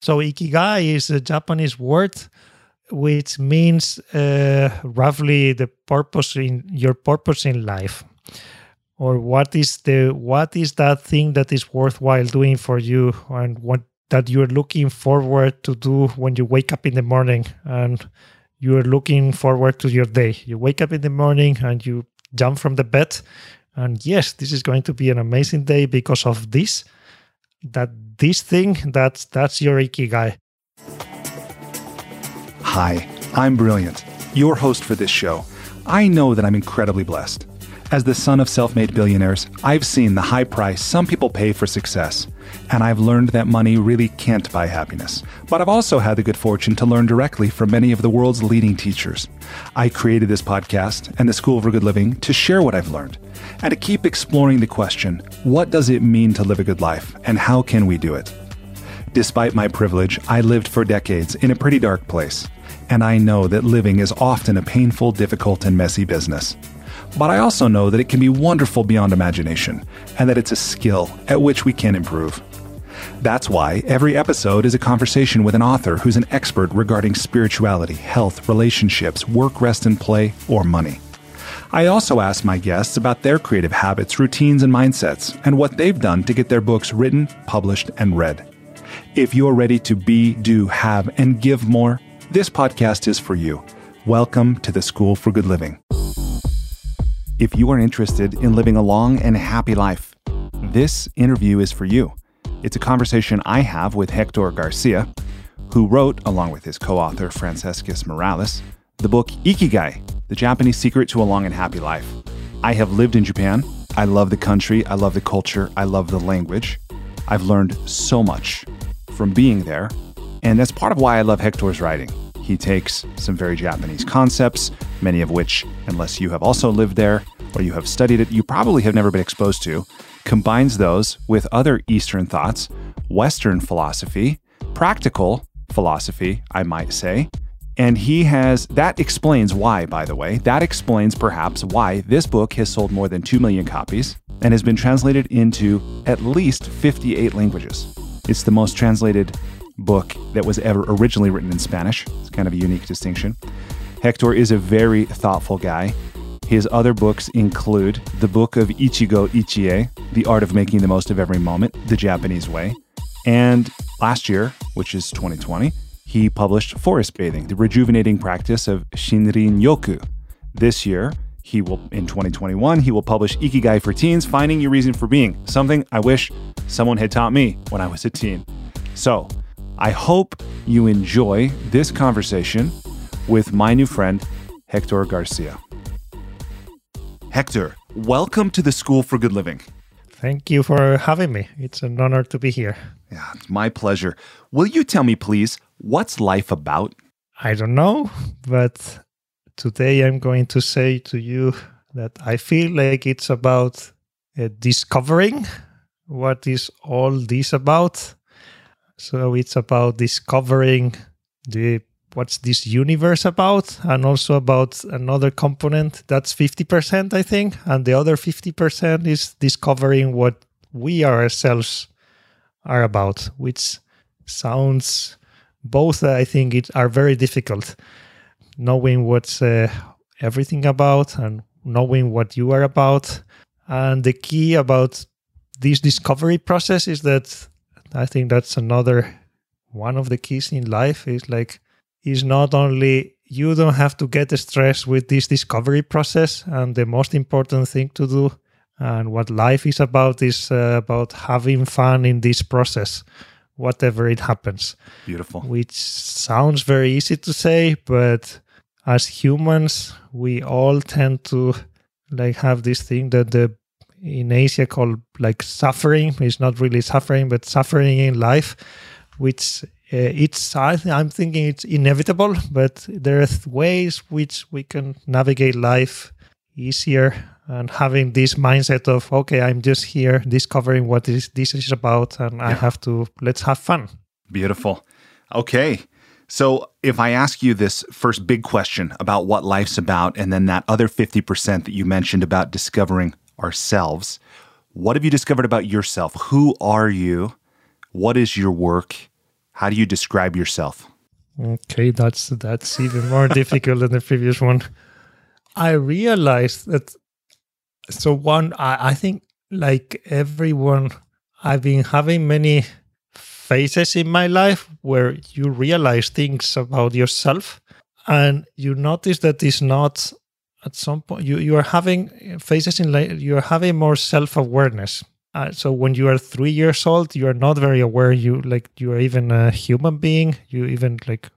So ikigai is a Japanese word which means uh, roughly the purpose in your purpose in life. Or what is the what is that thing that is worthwhile doing for you and what that you're looking forward to do when you wake up in the morning and you're looking forward to your day? You wake up in the morning and you jump from the bed and yes this is going to be an amazing day because of this that this thing that's that's your ikigai Hi, I'm Brilliant, your host for this show. I know that I'm incredibly blessed. As the son of self made billionaires, I've seen the high price some people pay for success, and I've learned that money really can't buy happiness. But I've also had the good fortune to learn directly from many of the world's leading teachers. I created this podcast and the School for Good Living to share what I've learned and to keep exploring the question what does it mean to live a good life, and how can we do it? Despite my privilege, I lived for decades in a pretty dark place and I know that living is often a painful, difficult, and messy business. But I also know that it can be wonderful beyond imagination, and that it's a skill at which we can improve. That's why every episode is a conversation with an author who's an expert regarding spirituality, health, relationships, work, rest, and play, or money. I also ask my guests about their creative habits, routines, and mindsets, and what they've done to get their books written, published, and read. If you're ready to be, do, have, and give more, this podcast is for you. Welcome to the School for Good Living. If you are interested in living a long and happy life, this interview is for you. It's a conversation I have with Hector Garcia, who wrote, along with his co author Francesc Miralles, the book Ikigai The Japanese Secret to a Long and Happy Life. I have lived in Japan. I love the country. I love the culture. I love the language. I've learned so much from being there and that's part of why I love Hector's writing. He takes some very Japanese concepts, many of which, unless you have also lived there or you have studied it, you probably have never been exposed to, combines those with other Eastern thoughts, Western philosophy, practical philosophy, I might say. And he has, that explains why, by the way, that explains perhaps why this book has sold more than 2 million copies and has been translated into at least 58 languages. It's the most translated book that was ever originally written in Spanish. It's kind of a unique distinction. Hector is a very thoughtful guy. His other books include the book of Ichigo Ichie, The Art of Making the Most of Every Moment, the Japanese Way. And last year, which is 2020, he published Forest Bathing, the rejuvenating practice of Shinrin Yoku. This year, he will in 2021 he will publish Ikigai for Teens, Finding Your Reason for Being, something I wish someone had taught me when I was a teen. So, I hope you enjoy this conversation with my new friend, Hector Garcia. Hector, welcome to the School for Good Living. Thank you for having me. It's an honor to be here. Yeah, it's my pleasure. Will you tell me, please, what's life about? I don't know, but today I'm going to say to you that I feel like it's about uh, discovering what is all this about so it's about discovering the what's this universe about and also about another component that's 50% I think and the other 50% is discovering what we ourselves are about which sounds both I think it are very difficult. Knowing what's uh, everything about and knowing what you are about. And the key about this discovery process is that I think that's another one of the keys in life is like is not only you don't have to get stressed with this discovery process and the most important thing to do and what life is about is uh, about having fun in this process whatever it happens beautiful which sounds very easy to say but as humans we all tend to like have this thing that the in Asia called like suffering. It's not really suffering, but suffering in life, which uh, it's I am thinking it's inevitable, but there are ways which we can navigate life easier and having this mindset of okay, I'm just here discovering what is this is about, and yeah. I have to let's have fun. Beautiful. Okay. So, if I ask you this first big question about what life's about, and then that other 50% that you mentioned about discovering ourselves. What have you discovered about yourself? Who are you? What is your work? How do you describe yourself? Okay, that's that's even more difficult than the previous one. I realized that. So one, I, I think like everyone, I've been having many phases in my life where you realize things about yourself, and you notice that it's not at some point you you are having phases in life. You are having more self awareness. Uh, so when you are three years old, you are not very aware. You like you are even a human being. You even like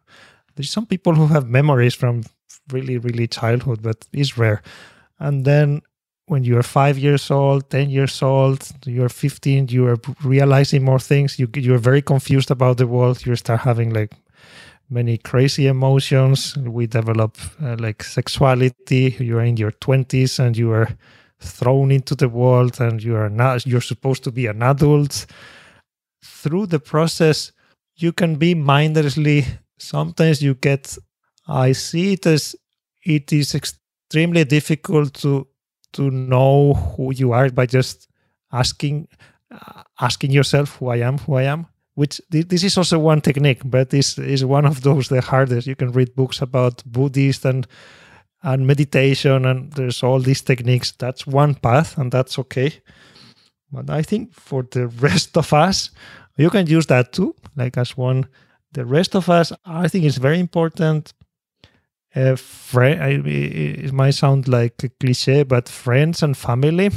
there's some people who have memories from really really childhood, but it's rare. And then when you are five years old, ten years old, you're 15, you are realizing more things. You you are very confused about the world. You start having like many crazy emotions. We develop uh, like sexuality. You are in your 20s and you are thrown into the world and you are not you're supposed to be an adult through the process you can be mindlessly sometimes you get i see it as it is extremely difficult to to know who you are by just asking uh, asking yourself who i am who i am which this is also one technique but this is one of those the hardest. You can read books about buddhist and and meditation and there's all these techniques. That's one path and that's okay. But i think for the rest of us you can use that too like as one the rest of us i think it's very important uh, friend, it might sound like a cliche but friends and family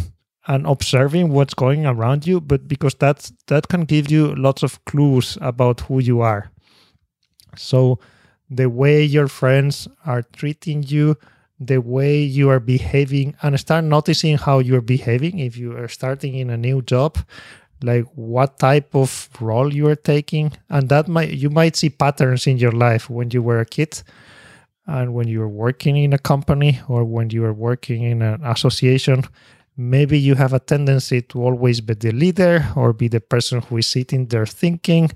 and observing what's going around you but because that's that can give you lots of clues about who you are. So the way your friends are treating you the way you are behaving and start noticing how you're behaving if you are starting in a new job like what type of role you are taking and that might you might see patterns in your life. When you were a kid and when you are working in a company or when you are working in an association maybe you have a tendency to always be the leader or be the person who is sitting there thinking.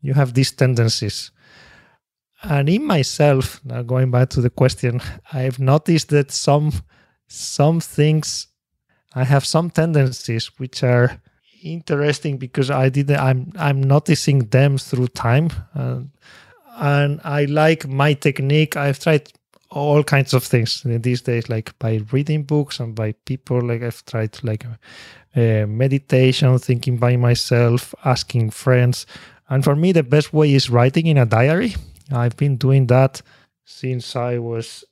You have these tendencies. And in myself now going back to the question i've noticed that some some things i have some tendencies which are interesting because i didn't i'm i'm noticing them through time. Uh, and i like my technique i've tried all kinds of things these days like by reading books and by people like i've tried like uh, meditation thinking by myself asking friends and for me the best way is writing in a diary I've been doing that since I was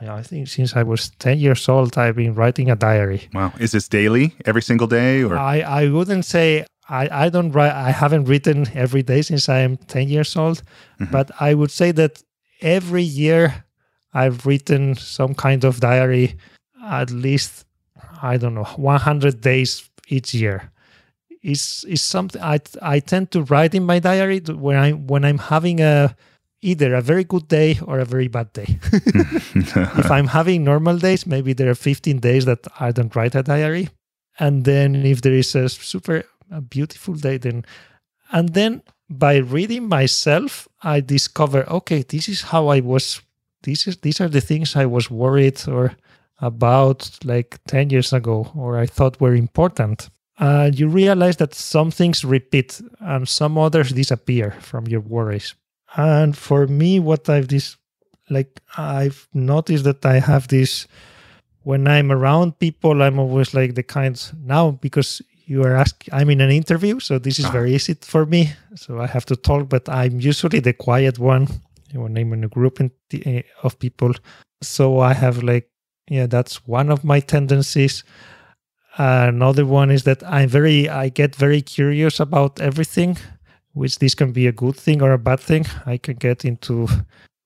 I think since I was 10 years old, I've been writing a diary. Wow. Is this daily, every single day? Or I, I wouldn't say I, I don't write I haven't written every day since I am 10 years old, mm-hmm. but I would say that every year I've written some kind of diary at least I don't know 100 days each year. Is is something I I tend to write in my diary when I when I'm having a either a very good day or a very bad day. if I'm having normal days, maybe there are 15 days that I don't write a diary. And then if there is a super a beautiful day, then and then by reading myself, I discover okay, this is how I was. This is these are the things I was worried or about like 10 years ago, or I thought were important. And you realize that some things repeat and some others disappear from your worries. And for me, what I've this like I've noticed that I have this when I'm around people, I'm always like the kinds now because you are asking I'm in an interview, so this is ah. very easy for me. So I have to talk, but I'm usually the quiet one when I'm in a group eh, of people. So I have like yeah, that's one of my tendencies. Uh, another one is that I'm very I get very curious about everything which this can be a good thing or a bad thing. I can get into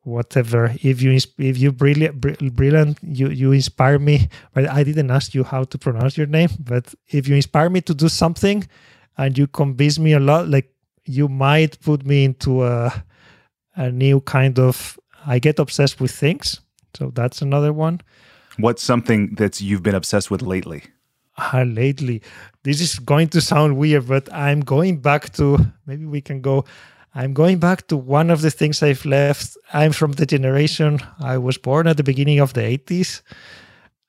whatever. If you if you brilliant, brilliant, you you inspire me. But I didn't ask you how to pronounce your name. But if you inspire me to do something, and you convince me a lot, like you might put me into a a new kind of. I get obsessed with things, so that's another one. What's something that you've been obsessed with lately? uh, lately. This is going to sound weird, but I'm going back to maybe we can go. I'm going back to one of the things I've left. I'm from the generation I was born at the beginning of the 80s.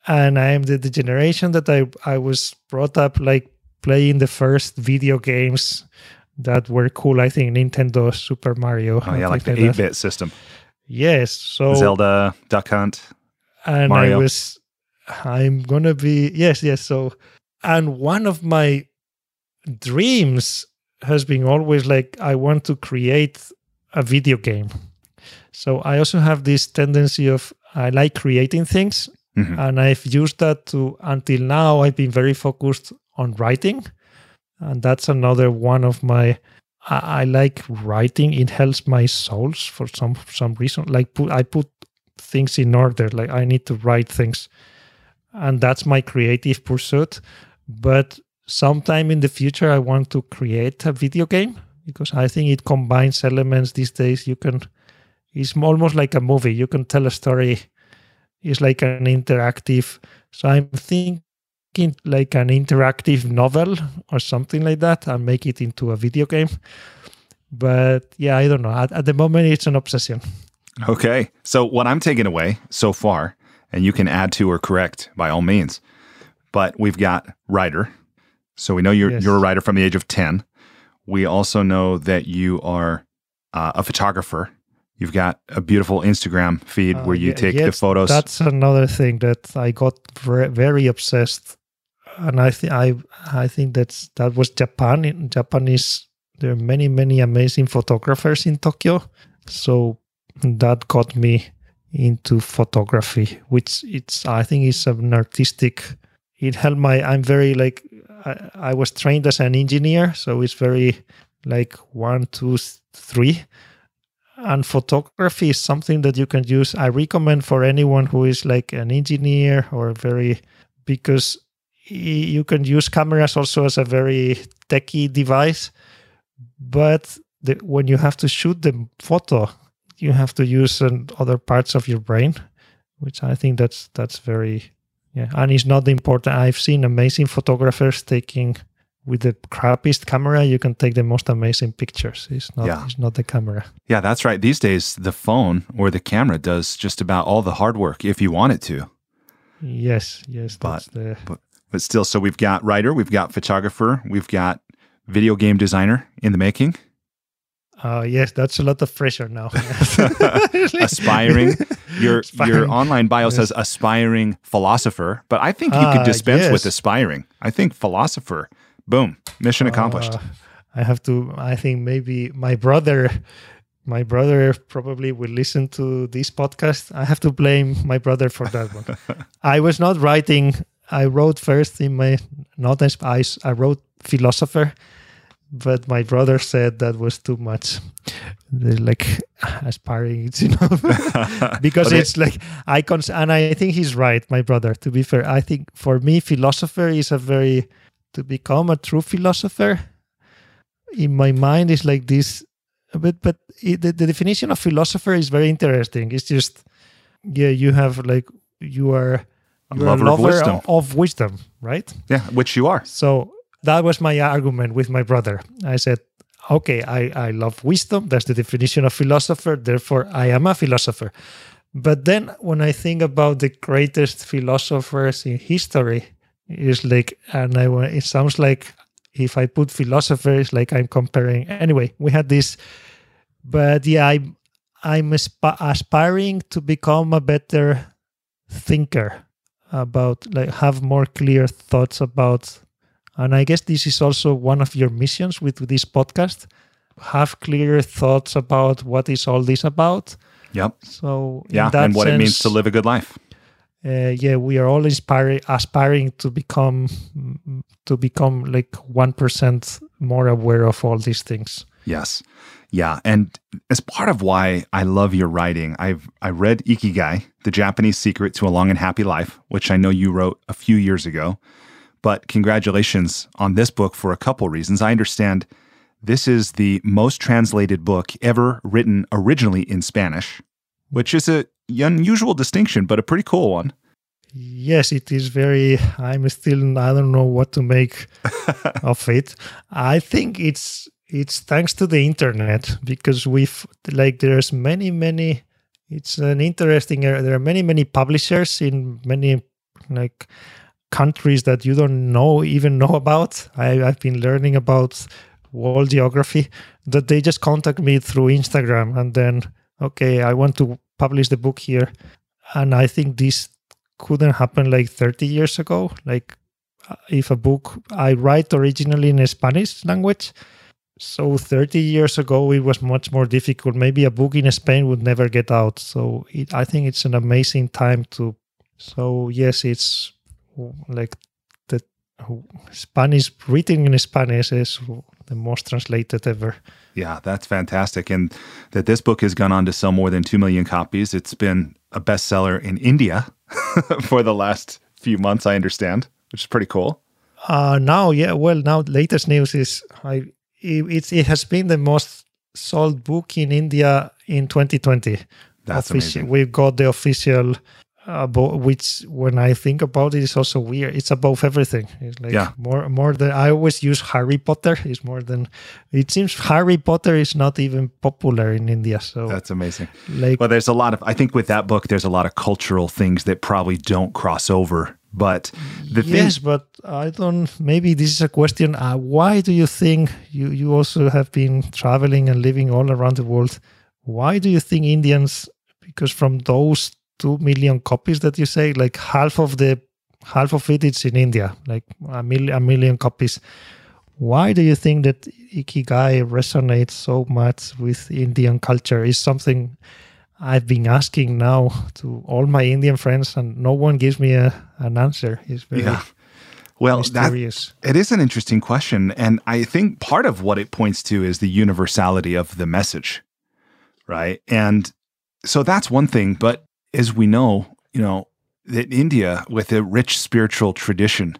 And I'm the, the generation that I, I was brought up like playing the first video games that were cool. I think Nintendo Super Mario. Oh yeah, like the 8 bit system. Yes. So Zelda, Duck Hunt. and Mario. I was, I'm gonna be yes, yes. So, and one of my dreams has been always like I want to create a video game. So I also have this tendency of I like creating things, Mhm. and I've used that to until now. I've been very focused on writing, and that's another one of my. I, I like writing. It helps my souls for some some reason. Like put I put things in order. Like I need to write things, and that's my creative pursuit. But sometime in the future, I want to create a video game because I think it combines elements these days. You can. It's almost like a movie. You can tell a story. It's like an interactive. So I'm thinking like an interactive novel or something like that and make it into a video game. But yeah, I don't know. At, at the moment, it's an obsession. Okay. So what I'm taking away so far, and you can add to or correct by all means, but we've got writer. So we know you're Yes. you're a writer from the age of ten. We also know that you are uh, a photographer. You've got a beautiful Instagram feed Uh, where you take the photos. That's another thing that I got very, very obsessed, and I think I I think that's that was Japan. In Japan is there are many many amazing photographers in Tokyo, so that got me into photography, which it's I think is an artistic. It helped my. I'm very like I, I was trained as an engineer, so it's very like one, two, three. And photography is something that you can use. I recommend for anyone who is like an engineer or very because you can use cameras also as a very techy device but the, when you have to shoot the photo you have to use other parts of your brain which i think that's that's very yeah and it's not the important i've seen amazing photographers taking with the crappiest camera you can take the most amazing pictures it's not Yeah. it's not the camera yeah, that's right. These days, the phone or the camera does just about all the hard work if you want it to. Yes, yes, But- that's the But still, so we've got writer, we've got photographer, we've got video game designer in the making. Uh yes, that's a lot of pressure now. aspiring. Your your online bio Yes. says aspiring philosopher, but I think you Ah, could dispense with aspiring. I think philosopher. Boom, mission accomplished. Uh, I have to I think maybe my brother my brother probably will listen to this podcast. I have to blame my brother for that one. I was not writing I wrote first in my not as I wrote philosopher, but my brother said that was too much. They're like aspiring, it's, you know, because it's like I cons- and I think he's right, my brother. To be fair, I think for me, philosopher is a very to become a true philosopher. In my mind, is like this, but but it, the, the definition of philosopher is very interesting. It's just yeah, you have like you are A you're a lover of lover wisdom. of wisdom, right? Yeah, which you are. So that was my argument with my brother. I said, okay, I, I love wisdom. That's the definition of philosopher. Therefore, I am a philosopher. But then when I think about the greatest philosophers in history, it's like, and I, it sounds like if I put philosophers, like I'm comparing. Anyway, we had this, but yeah, I, I'm asp- aspiring to become a better thinker about like have more clear thoughts about and i guess this is also one of your missions with this podcast have clear thoughts about what is all this about Yep. so in Yeah, and what it means to live a good life. uh, yeah we are all inspiring aspiring to become to become like 1% more aware of all these things Yes. Yeah, and as part of why I love your writing, I've I read Ikigai, The Japanese Secret to a Long and Happy Life, which I know you wrote a few years ago. But congratulations on this book for a couple reasons. I understand this is the most translated book ever written originally in Spanish, which is a unusual distinction, but a pretty cool one. yes it is very i'm still i don't know what to make of it i think it's it's thanks to the internet because we've like there's many many it's an interesting there are many many publishers in many like countries that you don't know even know about I, i've been learning about world geography that they just contact me through Instagram and then okay, I want to publish the book here. And I think this couldn't happen like 30 years ago. Like uh, if a book I write originally in a Spanish language, so 30 years ago it was much more difficult. Maybe a book in Spain would never get out. So it, I think it's an amazing time to. So yes, it's like the Spanish written in Spanish is the most translated ever. Yeah, that's fantastic. And that this book has gone on to sell more than 2 million copies. It's been a bestseller in India for the last few months, I understand, which is pretty cool. Uh, now, yeah, well, now latest news is I it, it has been the most sold book in India in 2020. That's amazing. We've got the official above which when I think about it is also weird. It's above everything. It's like yeah. more more than I always use Harry Potter is more than it seems Harry Potter is not even popular in India. So that's amazing. Like well there's a lot of I think with that book there's a lot of cultural things that probably don't cross over. But the yes, but I don't. Maybe this is a question. Uh, why do you think you you also have been traveling and living all around the world? Why do you think Indians? Because from those two million copies that you say, like half of the half of it it's in India, like a million a million copies. Why do you think that Ikigai resonates so much with Indian culture? Is something I've been asking now to all my Indian friends, and no one gives me a, an answer. It's very yeah. Well, mysterious. That, it is an interesting question, and I think part of what it points to is the universality of the message, right? And so that's one thing. But as we know, you know, that India, with a rich spiritual tradition,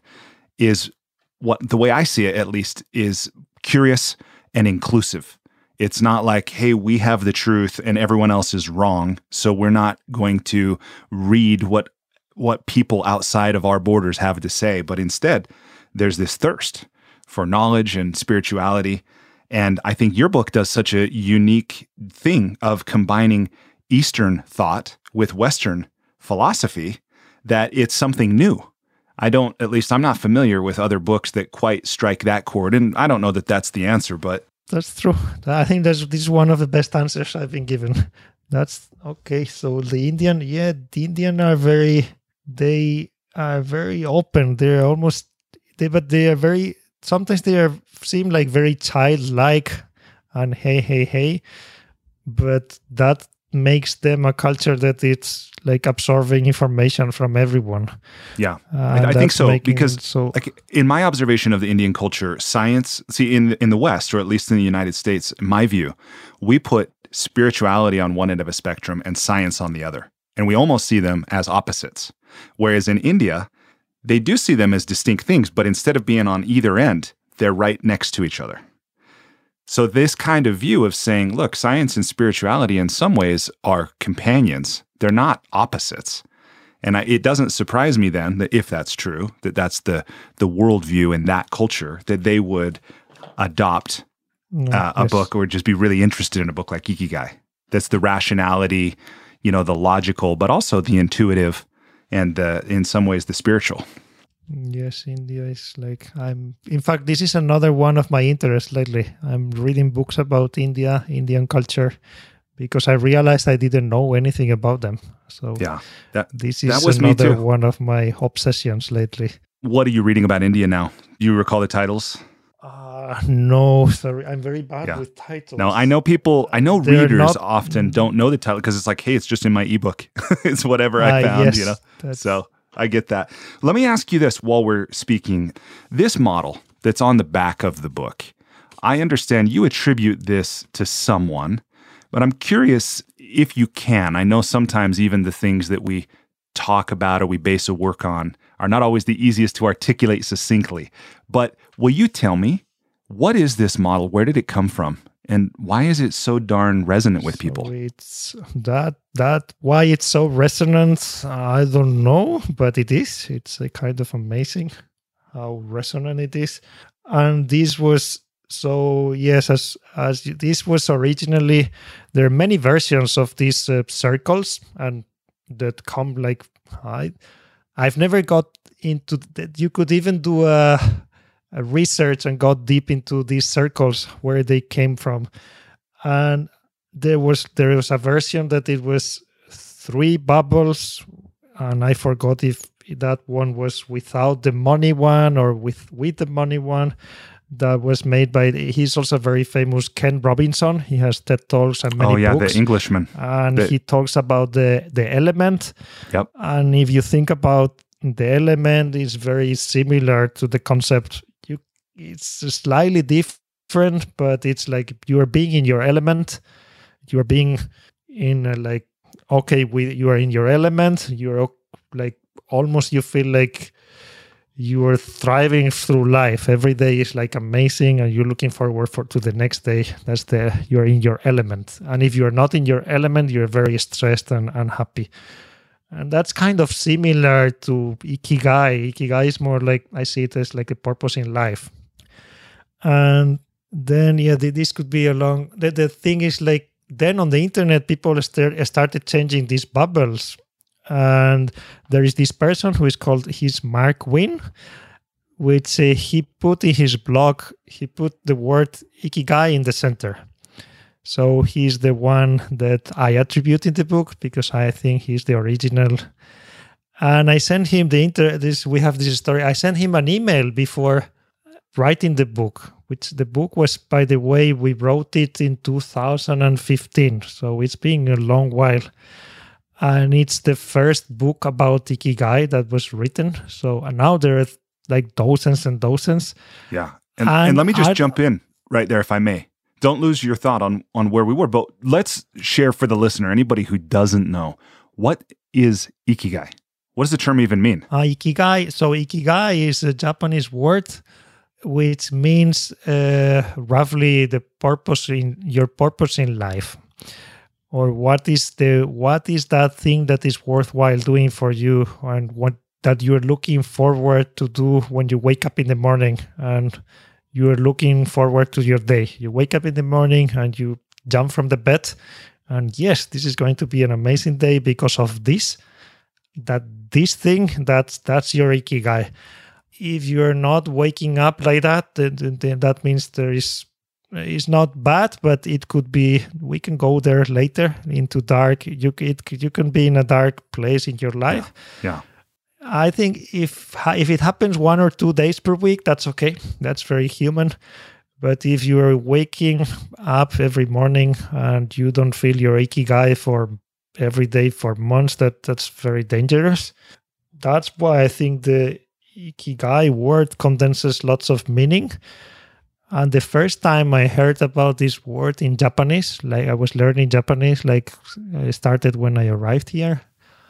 is what the way I see it, at least, is curious and inclusive. It's not like, hey, we have the truth and everyone else is wrong, so we're not going to read what what people outside of our borders have to say, but instead, there's this thirst for knowledge and spirituality. And I think your book does such a unique thing of combining Eastern thought with Western philosophy that it's something new. I don't, at least I'm not familiar with other books that quite strike that chord. And I don't know that that's the answer, but. That's true. I think that's, this is one of the best answers I've been given. That's okay. So the Indian, yeah, the Indian are very, they are very open. They're almost, they, but they are very, sometimes they are, seem like very childlike and hey, hey, hey. But that makes them a culture that it's like absorbing information from everyone. Yeah, uh, I think so because so like in my observation of the Indian culture, science. See, in in the West or at least in the United States, in my view, we put spirituality on one end of a spectrum and science on the other, and we almost see them as opposites. Whereas in India, they do see them as distinct things, but instead of being on either end, they're right next to each other. So, this kind of view of saying, look, science and spirituality in some ways are companions, they're not opposites. And I, it doesn't surprise me then that if that's true, that that's the, the worldview in that culture, that they would adopt mm, uh, a yes. book or just be really interested in a book like Ikigai. That's the rationality, you know, the logical, but also the intuitive and uh, in some ways the spiritual. Yes, India is like I'm. In fact, this is another one of my interests lately. I'm reading books about India, Indian culture, because I realized I didn't know anything about them. So yeah, that, this is that was another one of my obsessions lately. What are you reading about India now? Do you recall the titles? Uh, no, sorry, I'm very bad yeah. with titles. No, I know people. I know They're readers not, often don't know the title because it's like, hey, it's just in my ebook. it's whatever I uh, found, yes, you know. So I get that. Let me ask you this while we're speaking. This model that's on the back of the book, I understand you attribute this to someone, but I'm curious if you can. I know sometimes even the things that we talk about or we base a work on are not always the easiest to articulate succinctly. But will you tell me what is this model? Where did it come from? And why is it so darn resonant with people? it's that that why it's so resonant i don't know but it is. It's a kind of amazing how resonant it is. And this was so yes as as this was originally there are many versions of these uh, circles and that come like i i've never got into that you could even do a researched and got deep into these circles where they came from, and there was there was a version that it was three bubbles, and I forgot if that one was without the money one or with with the money one that was made by he's also very famous ken robinson he has ted talks and many oh yeah books. the englishman and The- he talks about the the element Yep. and if you think about the element is very similar to the concept it's slightly different but it's like you are being in your element. You are being in a, like okay you are in your element. You're like almost you feel like you are thriving through life. Every day is like amazing and you're looking forward for to the next day. That's the you're in your element. And if you're not in your element you're very stressed and unhappy. And that's kind of similar to ikigai. Ikigai is more like i see it as like a purpose in life and then yeah th- this could be a long the, the thing is like then on the internet people start, started changing these bubbles. And there is this person who is called his marc winn which uh, he put in his blog he put the word ikigai in the center. So he's the one that i attribute in the book because i think he's the original. And i sent him the inter this we have this story. I sent him an email before writing the book which the book was by the way we wrote it in 2015 so it's been a long while and it's the first book about ikigai that was written so and now there are like dozens and dozens Yeah. And, And and let me just I- jump in right there, if I may. Don't lose your thought on, on where we were, but let's share for the listener, anybody who doesn't know, what is Ikigai? What does the term even mean? Uh, ikigai. So ikigai is a Japanese word which means uh, roughly the purpose in your purpose in life, or what is the what is that thing that is worthwhile doing for you, and what that you're looking forward to do when you wake up in the morning, and you're looking forward to your day. You wake up in the morning and you jump from the bed, and yes, this is going to be an amazing day because of this that this thing that's that's your ikigai if you're not waking up like that that means there is it's not bad but it could be we can go there later into dark. You it, you can be in a dark place in your life. Yeah. i think if if it happens one or two days per week that's okay. That's very human. But if you're waking up every morning and you don't feel your ikigai for every day for months that that's very dangerous. That's why i think the ikigai word condenses lots of meaning. And the first time i heard about this word in japanese like i was learning japanese like i started when i arrived here.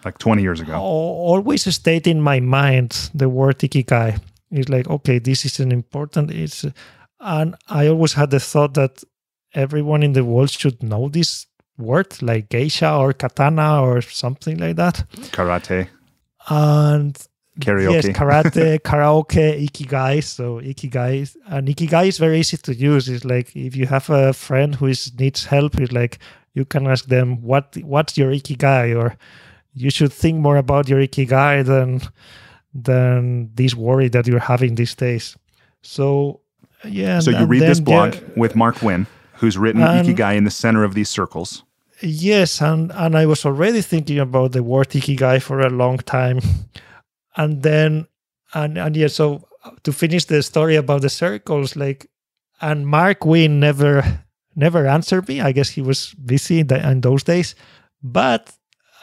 Like 20 years ago. always stayed in my mind the word ikigai. It's like okay this is an important it's and i always had the thought that everyone in the world should know this word like geisha or katana or something like that. Karate, and karaoke. yes karate karaoke ikigai. So ikigai is- and ikigai is very easy to use. It's like if you have a friend who is needs help it's like you can ask them what what's your ikigai? Or you should think more about your ikigai than than this worry that you're having these days. So yeah so and- you and read this blog yeah, with Marc Winn, who's written And- Ikigai in the center of these circles. Yes, and and I was already thinking about the word ikigai for a long time, and then and and yeah. So to finish the story about the circles, like, and Marc Winn never never answered me. I guess he was busy in, the, in those days, but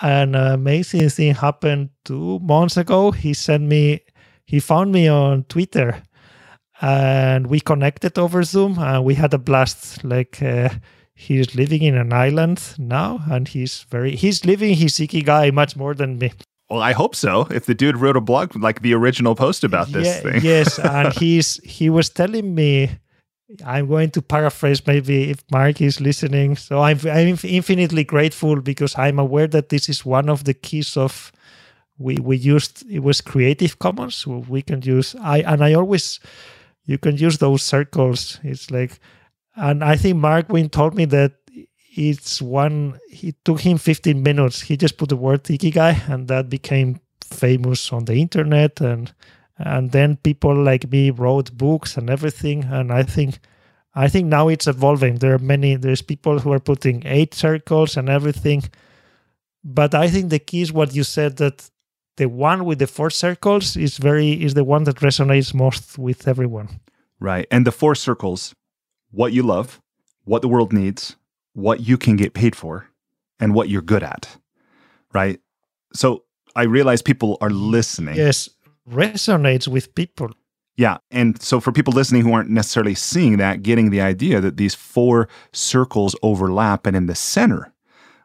an amazing thing happened two months ago. He sent me, he found me on Twitter, and we connected over Zoom, and we had a blast. Like. Uh, he's living in an island now and he's very he's living his ikigai much more than me Well, I hope so. If the dude wrote a blog like the original post about this Yeah, thing. yes and he's he was telling me i'm going to paraphrase maybe if marc is listening so i'm i'm infinitely grateful because i'm aware that this is one of the keys of we we used it was creative commons so we can use i and i always you can use those circles it's like and i think marc winn told me that it's one it took him 15 minutes. He just put the word ikigai and that became famous on the internet and and then people like me wrote books and everything and i think i think now it's evolving. There are many there's people who are putting eight circles and everything but i think the key is what you said that the one with the four circles is very is the one that resonates most with everyone. Right and the four circles what you love what the world needs what you can get paid for and what you're good at right so i realize people are listening yes resonates with people. Yeah. And so for people listening who aren't necessarily seeing that, getting the idea that these four circles overlap, and in the center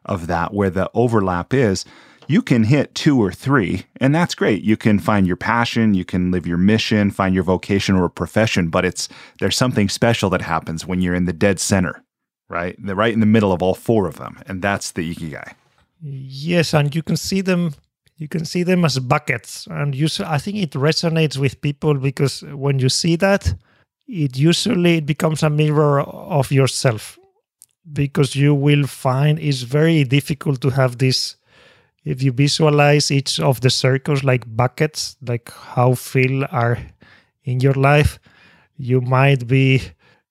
of that, where the overlap is, you can hit two or three, and that's great. You can find your passion, you can live your mission, find your vocation or profession, but it's there's something special that happens when you're in the dead center, right? The right in the middle of all four of them, and that's the ikigai. Yes, and you can see them you can see them as buckets and you i think it resonates with people because when you see that it usually it becomes a mirror of yourself because you will find it's very difficult to have this if you visualize each of the circles like buckets like how fill are in your life you might be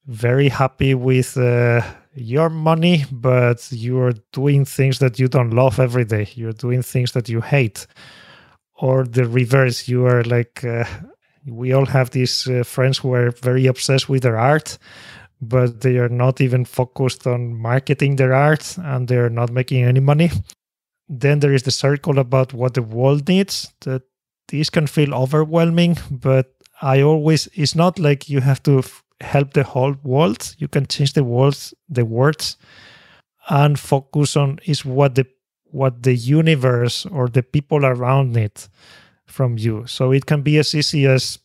very happy with uh, your money, but you're doing things that you don't love every day. You're doing things that you hate. Or the reverse, you are like, uh, we all have these uh, friends who are very obsessed with their art, but they are not even focused on marketing their art and they're not making any money. Then there is the circle about what the world needs. That these can feel overwhelming, but I always, it's not like you have to help the whole world. You can change the words, the words, and focus on is what the what the universe or the people around it from you. So it can be as easy as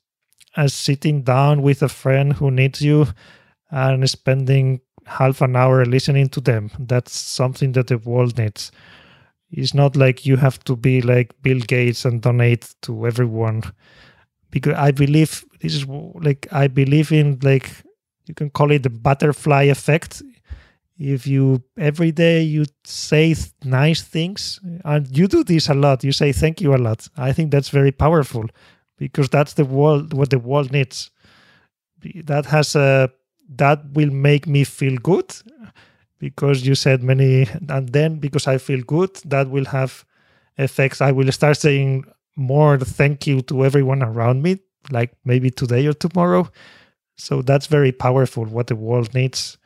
as sitting down with a friend who needs you and spending half an hour listening to them. That's something that the world needs. It's not like you have to be like Bill Gates and donate to everyone because I believe this is like I believe in like you can call it the butterfly effect. If you every day you say nice things and you do this a lot, you say thank you a lot. I think that's very powerful because that's the world what the world needs. That has a that will make me feel good because you said many and then because I feel good that will have effects. I will start saying more thank you to everyone around me, like maybe today or tomorrow. So that's very powerful. What the world needs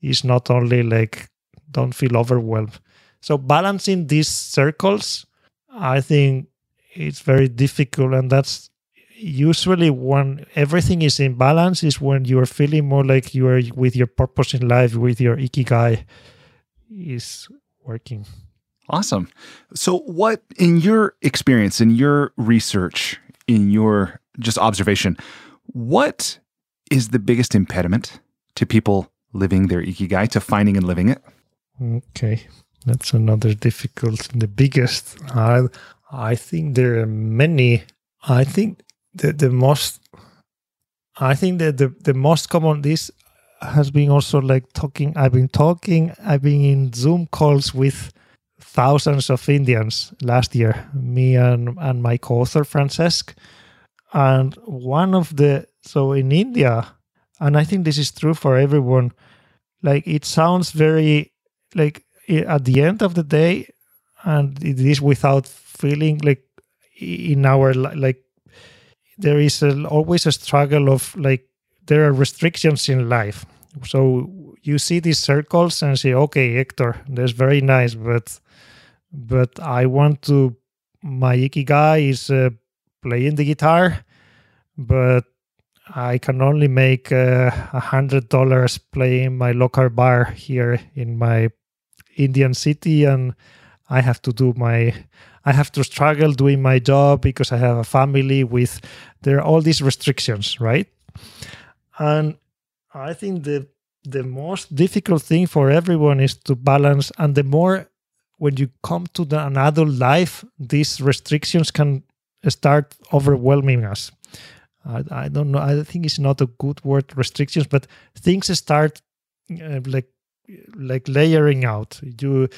is not only like don't feel overwhelmed. So balancing these circles, I think it's very difficult, and that's usually when everything is in balance is when you are feeling more like you are with your purpose in life, with your ikigai is working. Awesome. So, what, in your experience, in your research, in your just observation, what is the biggest impediment to people living their ikigai, to finding and living it? Okay, that's another difficult. The biggest, I, I think there are many. I think the the most, I think that the the most common this has been also like talking. I've been talking. I've been in Zoom calls with thousands of Indians last year, me and, and my co author, Francesc. And one of the, so in India, and I think this is true for everyone, like it sounds very, like at the end of the day, and it is without feeling like in our, like, there is a, always a struggle of like, there are restrictions in life. So you see these circles and say, okay, Hector, that's very nice, but but I want to. My ikigai is uh, playing the guitar, but I can only make uh, a uh, hundred dollars playing my local bar here in my Indian city, and I have to do my. I have to struggle doing my job because I have a family with. There are all these restrictions, right? And I think the the most difficult thing for everyone is to balance, and the more when you come to the, an adult life, these restrictions can start overwhelming us. I, I, don't know. I think it's not a good word, restrictions, but things start uh, like like layering out. You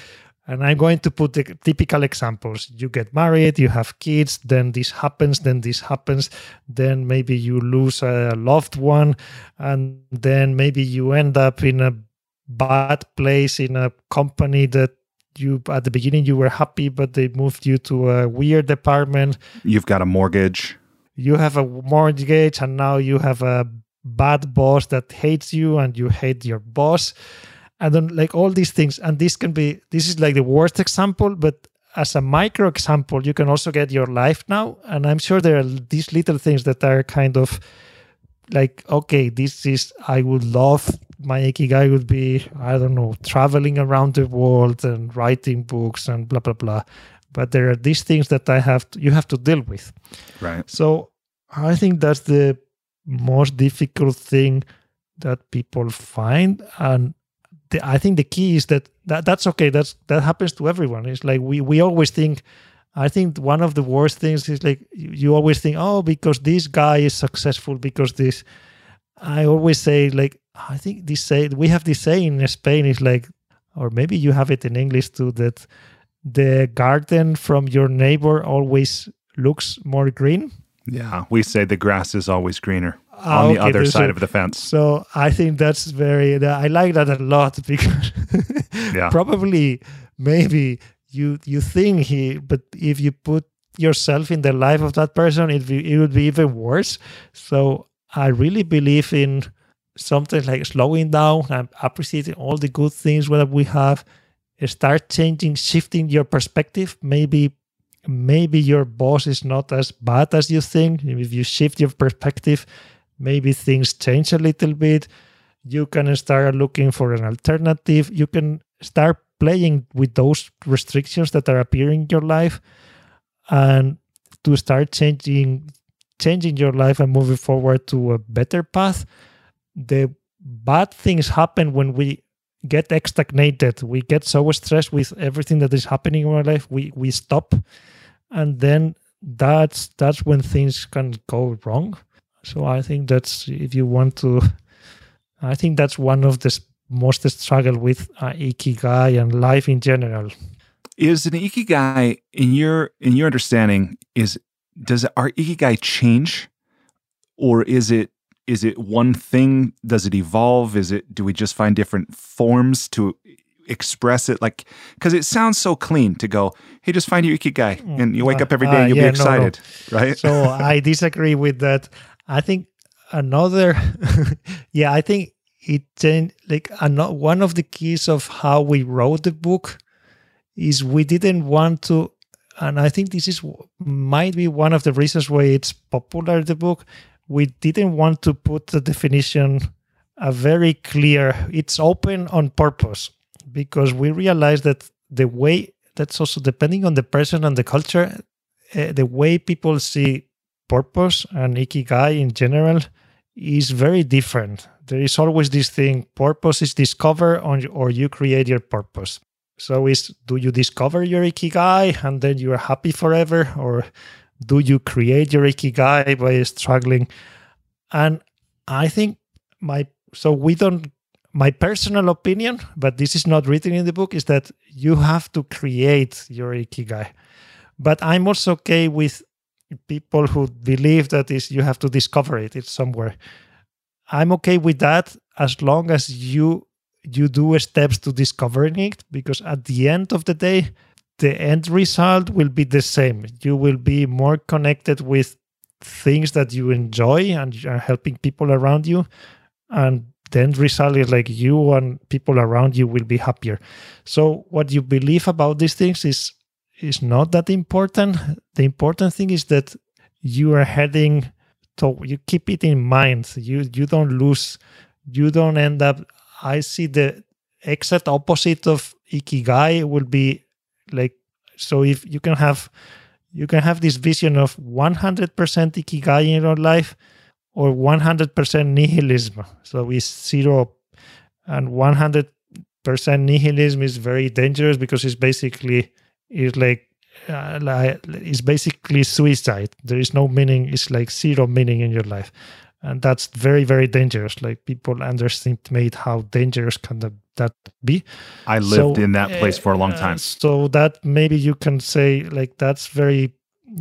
And I'm going to put the typical examples. You get married, you have kids, then this happens, then this happens, then maybe you lose a loved one, and then maybe you end up in a bad place in a company that you at the beginning you were happy but they moved you to a weird department You've got a mortgage. you have a mortgage and now you have a bad boss that hates you and you hate your boss. And then like all these things and this can be this is like the worst example but as a micro example you can also get your life now. And i'm sure there are these little things that are kind of like okay this is i would love my ikigai would be i don't know traveling around the world and writing books and blah blah blah but there are these things that i have to, you have to deal with Right. so I think that's the most difficult thing that people find, and the, I think the key is that, that that's okay. That's that happens to everyone. It's like we we always think. I think one of the worst things is like you, you always think, oh, because this guy is successful, because this. I always say like I think this say we have this saying in Spain is like, or maybe you have it in English too that the garden from your neighbor always looks more green. Yeah. We say the grass is always greener Ah, on the other side a- of the fence. So I think that's very. I like that a lot because Yeah. probably maybe you you think he, but if you put yourself in the life of that person, it be, it would be even worse. So I really believe in something like slowing down and appreciating all the good things that we have. Start changing, shifting your perspective. Maybe maybe your boss is not as bad as you think. If you shift your perspective, maybe things change a little bit. You can start looking for an alternative. You can start playing with those restrictions that are appearing in your life and to start changing changing your life and moving forward to a better path. The bad things happen when we get stagnated. We get so stressed with everything that is happening in our life. We we stop and then that's that's when things can go wrong so i think that's if you want to i think that's one of the most struggle with uh, ikigai and life in general Is an ikigai in your in your understanding is does our ikigai change? Or is it is it one thing? Does it evolve? Is it do we just find different forms to express it? Like because it sounds so clean to go hey just find your ikigai Mm, and you wake uh, up every uh, and you'll yeah, be no, no. excited right? So i disagree with that. I think another yeah i think it changed like ano- one of the keys of how we wrote the book is we didn't want to and i think this is might be one of the reasons why it's popular the book we didn't want to put the definition a very clear it's open on purpose because we realized that the way that's also depending on the person and the culture uh, the way people see purpose and ikigai in general is very different. There is always this thing purpose is discover on, or you create your purpose. So is do you discover your ikigai and then you are happy forever or do you create your ikigai by struggling? And I think my so we don't my personal opinion, but this is not written in the book, is that you have to create your ikigai. But I'm also okay with people who believe that is you have to discover it. It's somewhere. I'm okay with that as long as you you do steps to discovering it, because at the end of the day, the end result will be the same. You will be more connected with things that you enjoy and you are helping people around you. And the end result is like you and people around you will be happier. So what you believe about these things is is not that important. The important thing is that you are heading to you keep it in mind. You you don't lose you don't end up I see the exact opposite of ikigai will be like so if you can have you can have this vision of 100% ikigai in your life or 100% nihilism. So it's zero and 100% nihilism is very dangerous because it's basically it's like uh, like it's basically suicide. There is no meaning. It's like zero meaning in your life. And that's very very dangerous. Like people underestimate how dangerous can that be. I lived so, in that place for a long time. uh, so that maybe you can say like that's very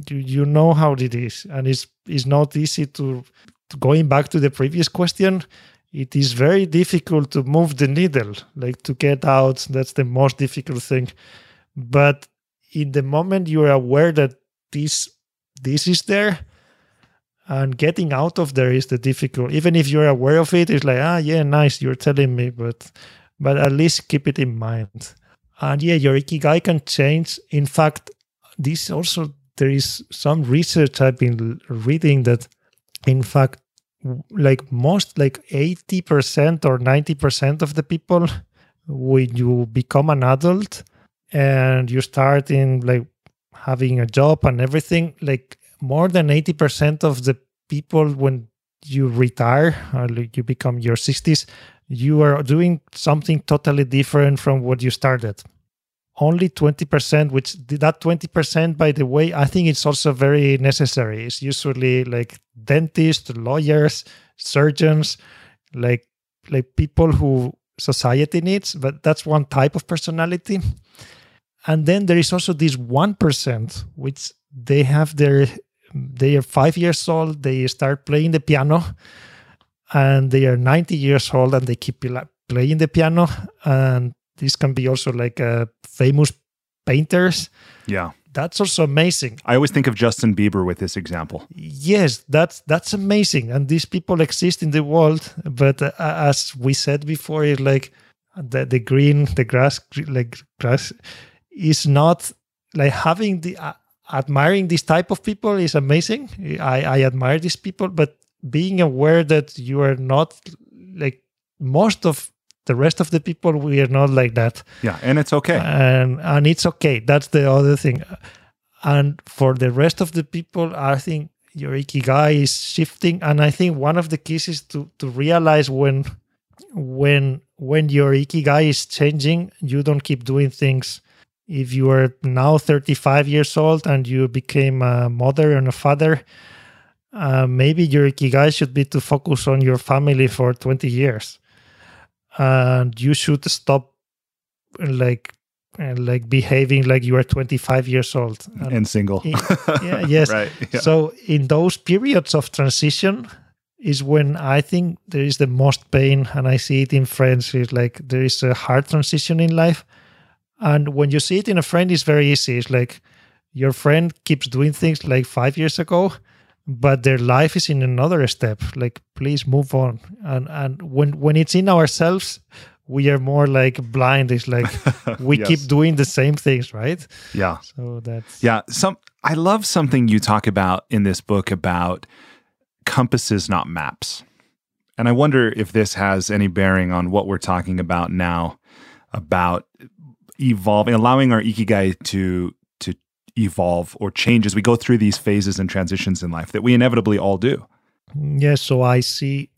you, you know how it is. And it's it's not easy to, to going back to the previous question it is very difficult to move the needle like to get out. That's the most difficult thing. But in the moment you are aware that this this is there and getting out of there is the difficult even if you're aware of it it's like ah yeah nice you're telling me but but at least keep it in mind. And yeah your ikigai can change. In fact this also there is some research i've been reading that in fact like most like 80% or 90% of the people when you become an adult and you start in like having a job and everything like more than 80% of the people when you retire or you become your 60s you are doing something totally different from what you started. Only 20% which that 20% by the way i think it's also very necessary. It's usually like dentists lawyers surgeons like like people who society needs but that's one type of personality. And then there is also this 1% which they have their they are five years old they start playing the piano and they are 90 years old and they keep playing the piano. And this can be also like uh, famous painters. Yeah. That's also amazing. I always think of justin bieber with this example. Yes that's that's amazing. And these people exist in the world but uh, as we said before it's like the, the green the grass like grass is not like having the uh, admiring this type of people is amazing. I, I admire these people, but being aware that you are not like most of the rest of the people, we are not like that. Yeah, and it's okay. And and it's okay. That's the other thing. And for the rest of the people, I think your ikigai is shifting. And I think one of the keys is to to realize when when when your ikigai is changing, you don't keep doing things if you are now 35 years old and you became a mother and a father, uh, maybe your ikigai should be to focus on your family for 20 years. And you should stop like like behaving like you are 25 years old and, and single. in, yeah, yes. right. Yeah. So in those periods of transition is when I think there is the most pain, and I see it in friends. Is like there is a hard transition in life and when you see it in a friend, it's very easy. It's like your friend keeps doing things like five years ago, but their life is in another step. Like, please move on. And and when when it's in ourselves, we are more like blind. It's like we yes. keep doing the same things, right? Yeah. So that's yeah. Some I love something you talk about in this book about compasses, not maps. And I wonder if this has any bearing on what we're talking about now about evolving, allowing our ikigai to to evolve or change as we go through these phases and transitions in life that we inevitably all do. Yes, so I see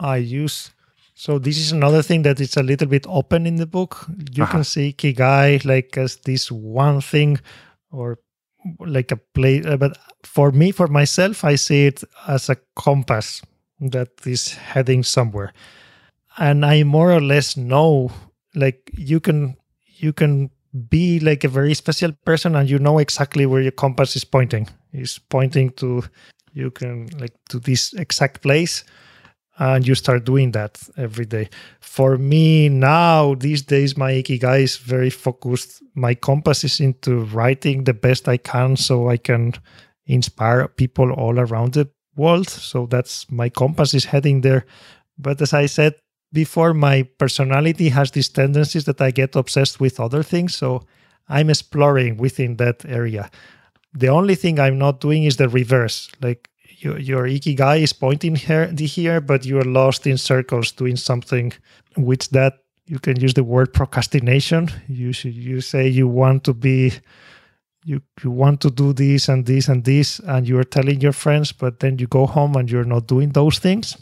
I use so this is another thing that it's a little bit open in the book. You uh-huh. can see ikigai like as this one thing or like a play uh, but for me for myself I see it as a compass that is heading somewhere. And I more or less know like you can you can be like a very special person and you know exactly where your compass is pointing. Is pointing to you can like to this exact place and you start doing that every day. For me now, these days, my ikigai is very focused. My compass is into writing the best I can so I can inspire people all around the world. So that's my compass is heading there. But as I said, before my personality has these tendencies that I get obsessed with other things. So I'm exploring within that area. The only thing I'm not doing is the reverse. Like your, your ikigai is pointing here, here, but you are lost in circles doing something which that you can use the word procrastination. You should you say you want to be you you want to do this and this and this and you are telling your friends, but then you go home and you're not doing those things.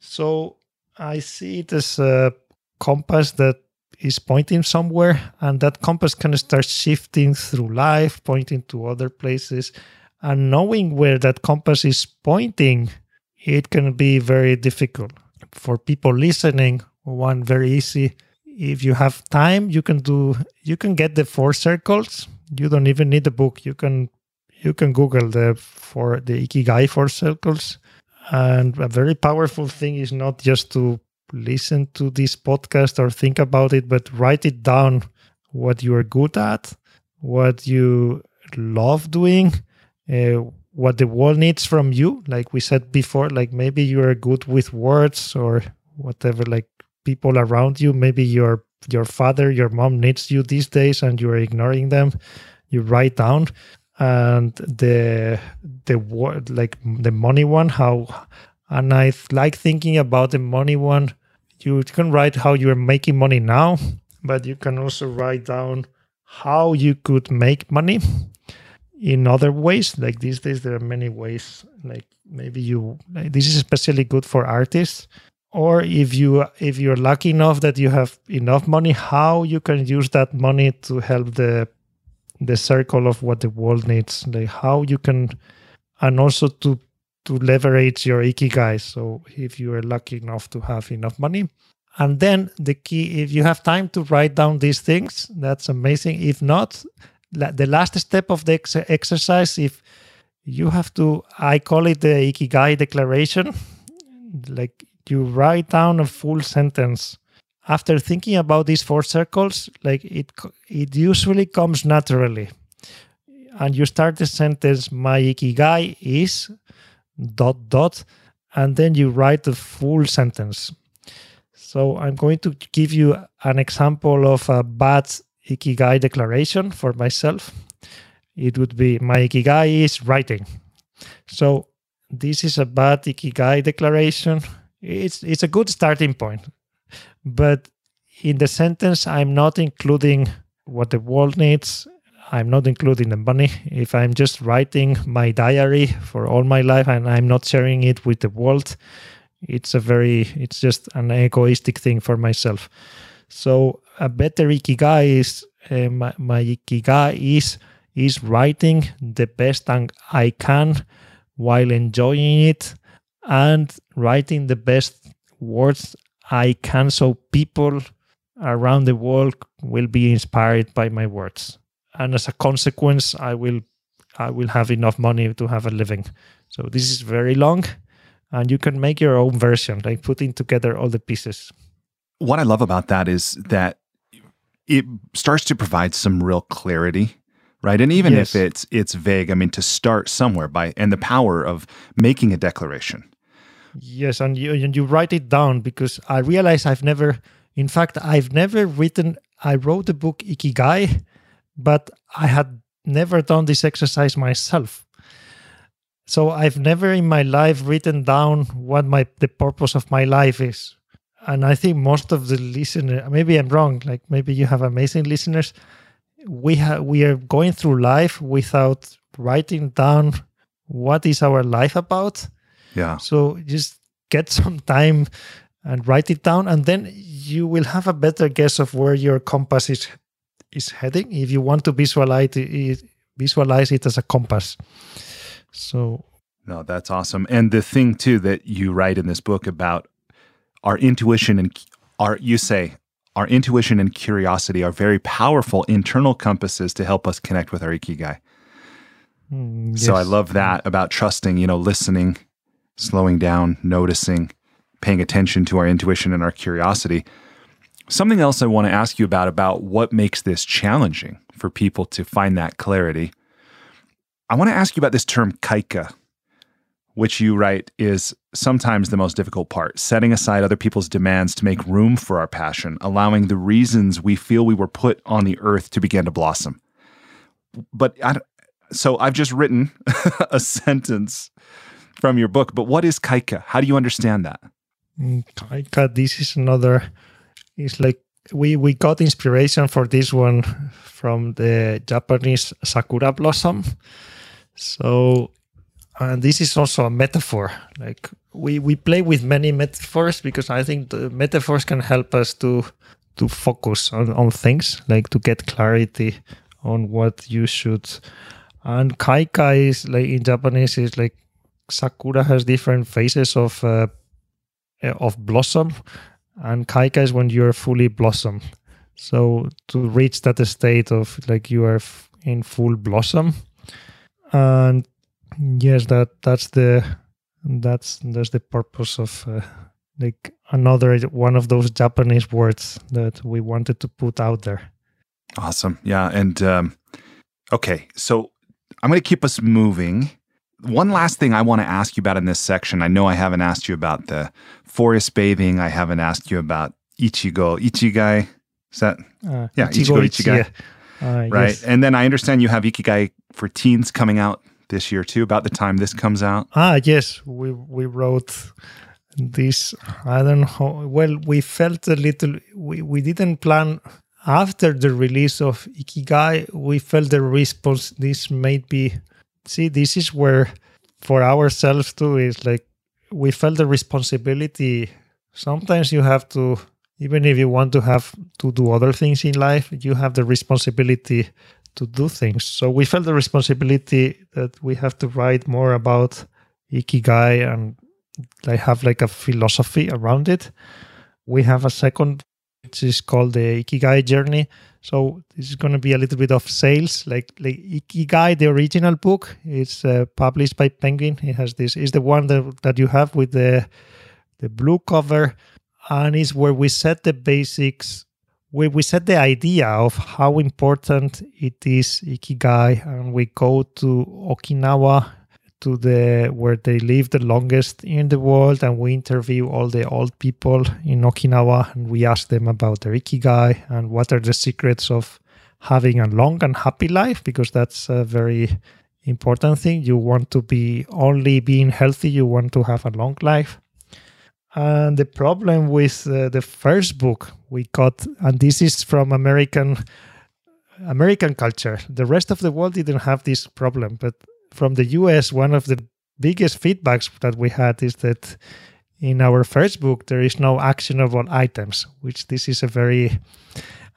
So I see it as a compass that is pointing somewhere, and that compass can start shifting through life, pointing to other places. And knowing where that compass is pointing it can be very difficult for people listening. One very easy if you have time you can do you can get the four circles you don't even need a book you can you can google the for the ikigai four circles and a very powerful thing is not just to listen to this podcast or think about it but write it down what you are good at what you love doing uh, what the world needs from you like we said before like maybe you are good with words or whatever like people around you. Maybe your your father your mom needs you these days and you're ignoring them. You write down and the the word like the money one how and i like thinking about the money one. You can write how you're making money now but you can also write down how you could make money in other ways. Like these days there are many ways like maybe you like, this is especially good for artists. Or if you if you're lucky enough that you have enough money how you can use that money to help the the circle of what the world needs like how you can and also to to leverage your ikigai. So if you are lucky enough to have enough money. And then the key if you have time to write down these things that's amazing. If not the last step of the ex- exercise if you have to i call it the ikigai declaration. Like you write down a full sentence after thinking about these four circles like it it usually comes naturally. And you start the sentence my ikigai is dot dot and then you write the full sentence. So i'm going to give you an example of a bad ikigai declaration for myself. It would be my ikigai is writing. So this is a bad ikigai declaration. It's it's a good starting point but in the sentence i'm not including what the world needs. I'm not including the money. If i'm just writing my diary for all my life and i'm not sharing it with the world it's a very it's just an egoistic thing for myself. So a better ikigai is uh, my, my ikigai is is writing the best i can while enjoying it and writing the best words I can so people around the world will be inspired by my words. And as a consequence, I will I will have enough money to have a living. So this is very long and you can make your own version, like putting together all the pieces. What I love about that is that it starts to provide some real clarity right and even yes. if it's it's vague i mean to start somewhere by and the power of making a declaration Yes, and you and you write it down because I realize I've never, in fact, I've never written. I wrote the book Ikigai, but I had never done this exercise myself. So I've never in my life written down what my the purpose of my life is. And I think most of the listeners, maybe I'm wrong. Like maybe you have amazing listeners. We have we are going through life without writing down what is our life about yeah. So just get some time and write it down, and then you will have a better guess of where your compass is is heading. If you want to visualize it, visualize it as a compass. So. No, that's awesome. And the thing too that you write in this book about our intuition and our you say our intuition and curiosity are very powerful internal compasses to help us connect with our ikigai. Mm, yes. So I love that about trusting, you know, listening slowing down, noticing, paying attention to our intuition and our curiosity. Something else I want to ask you about about what makes this challenging for people to find that clarity. I want to ask you about this term kaika, which you write is sometimes the most difficult part, setting aside other people's demands to make room for our passion, allowing the reasons we feel we were put on the earth to begin to blossom. But I, so I've just written a sentence from your book. But what is kaika? How do you understand that? Mm, kaika, this is another. It's like we we got inspiration for this one from the Japanese sakura blossom. So, and this is also a metaphor. Like we we play with many metaphors because I think the metaphors can help us to to focus on, on things, like to get clarity on what you should. And kaika is like in Japanese is like sakura has different phases of uh, of blossom, and kaika is when you're fully blossomed. So to reach that state of like you are in full blossom, and yes, that that's the that's that's the purpose of uh, like another one of those Japanese words that we wanted to put out there. Awesome, yeah, and um, okay, so I'm going to keep us moving. One last thing I want to ask you about in this section. I know I haven't asked you about the forest bathing. I haven't asked you about ichigo, ichigai. Is that Uh, Yeah, Ichigo Ichigai. Uh, right? yes. And then I understand you have ikigai for teens coming out this year too. About the time this comes out. Ah, yes, we we wrote this. I don't know. Well, we felt a little. We we didn't plan after the release of Ikigai. We felt the response. This may be. See, this is where for ourselves too is like we felt the responsibility. Sometimes you have to, even if you want to have to do other things in life, you have the responsibility to do things. So we felt the responsibility that we have to write more about ikigai and like have like a philosophy around it. We have a second which is called the ikigai journey. So this is going to be a little bit of sales, like like ikigai, the original book. It's uh, published by Penguin. It has this is the one that that you have with the the blue cover, and it's where we set the basics we, we set the idea of how important it is ikigai and we go to okinawa to the where they live the longest in the world and we interview all the old people in okinawa and we ask them about their ikigai and what are the secrets of having a long and happy life because that's a very important thing you want to be only being healthy you want to have a long life and the problem with uh, the first book we got, and this is from American American culture. The rest of the world didn't have this problem, but from the US, one of the biggest feedbacks that we had is that in our first book there is no actionable items, which this is a very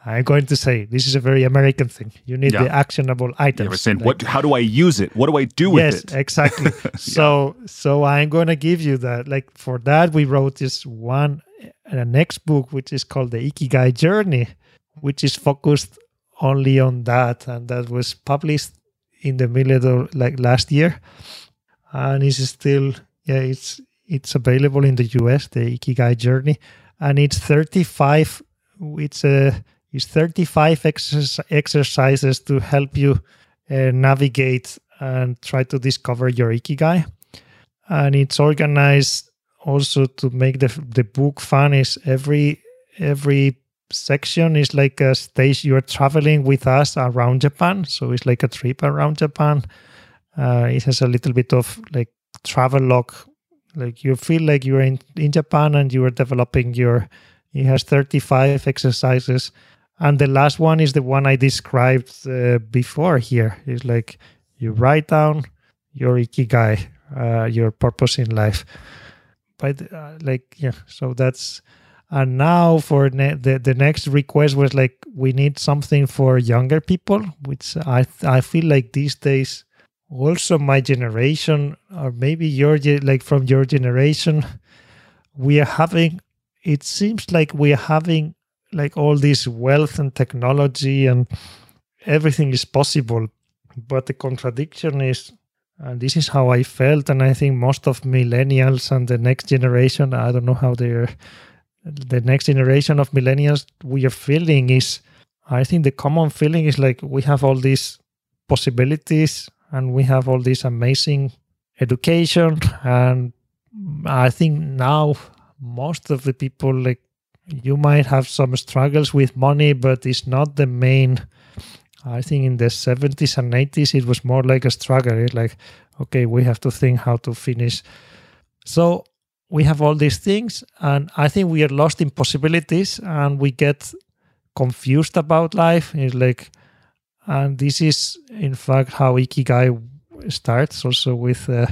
I'm going to say this is a very American thing. You need Yeah. the actionable items. Were saying, Like- "What? How do I use it? What do I do with yes, it?" exactly. So so I'm gonna give you that. Like for that, we wrote this one a next book, which is called the Ikigai Journey, which is focused only on that, and that was published in the middle of like last year, and it's still yeah it's it's available in the US, the Ikigai Journey, and it's 35. It's a it's 35 exercise, exercises to help you uh, navigate and try to discover your ikigai and it's organized also to make the the book fun is every every section is like a stage you're traveling with us around japan. So it's like a trip around japan. Uh, it has a little bit of like travel log. Like you feel like you're in in japan and you are developing your it has 35 exercises. And the last one is the one i described uh, before here. Is like you write down your ikigai uh, your purpose in life. But uh, like yeah so that's and now for ne- the the next request was like we need something for younger people which i i feel like these days also my generation or maybe your like from your generation we are having it seems like we are having like all this wealth and technology and everything is possible. But the contradiction is and this is how i felt and i think most of millennials and the next generation i don't know how they're the next generation of millennials we are feeling is i think the common feeling is like we have all these possibilities and we have all this amazing education. And i think now most of the people like you might have some struggles with money but it's not the main i think in the 70s and 80s it was more like a struggle it's like okay we have to think how to finish. So we have all these things and i think we are lost in possibilities and we get confused about life. It's like and this is in fact how ikigai starts also with uh,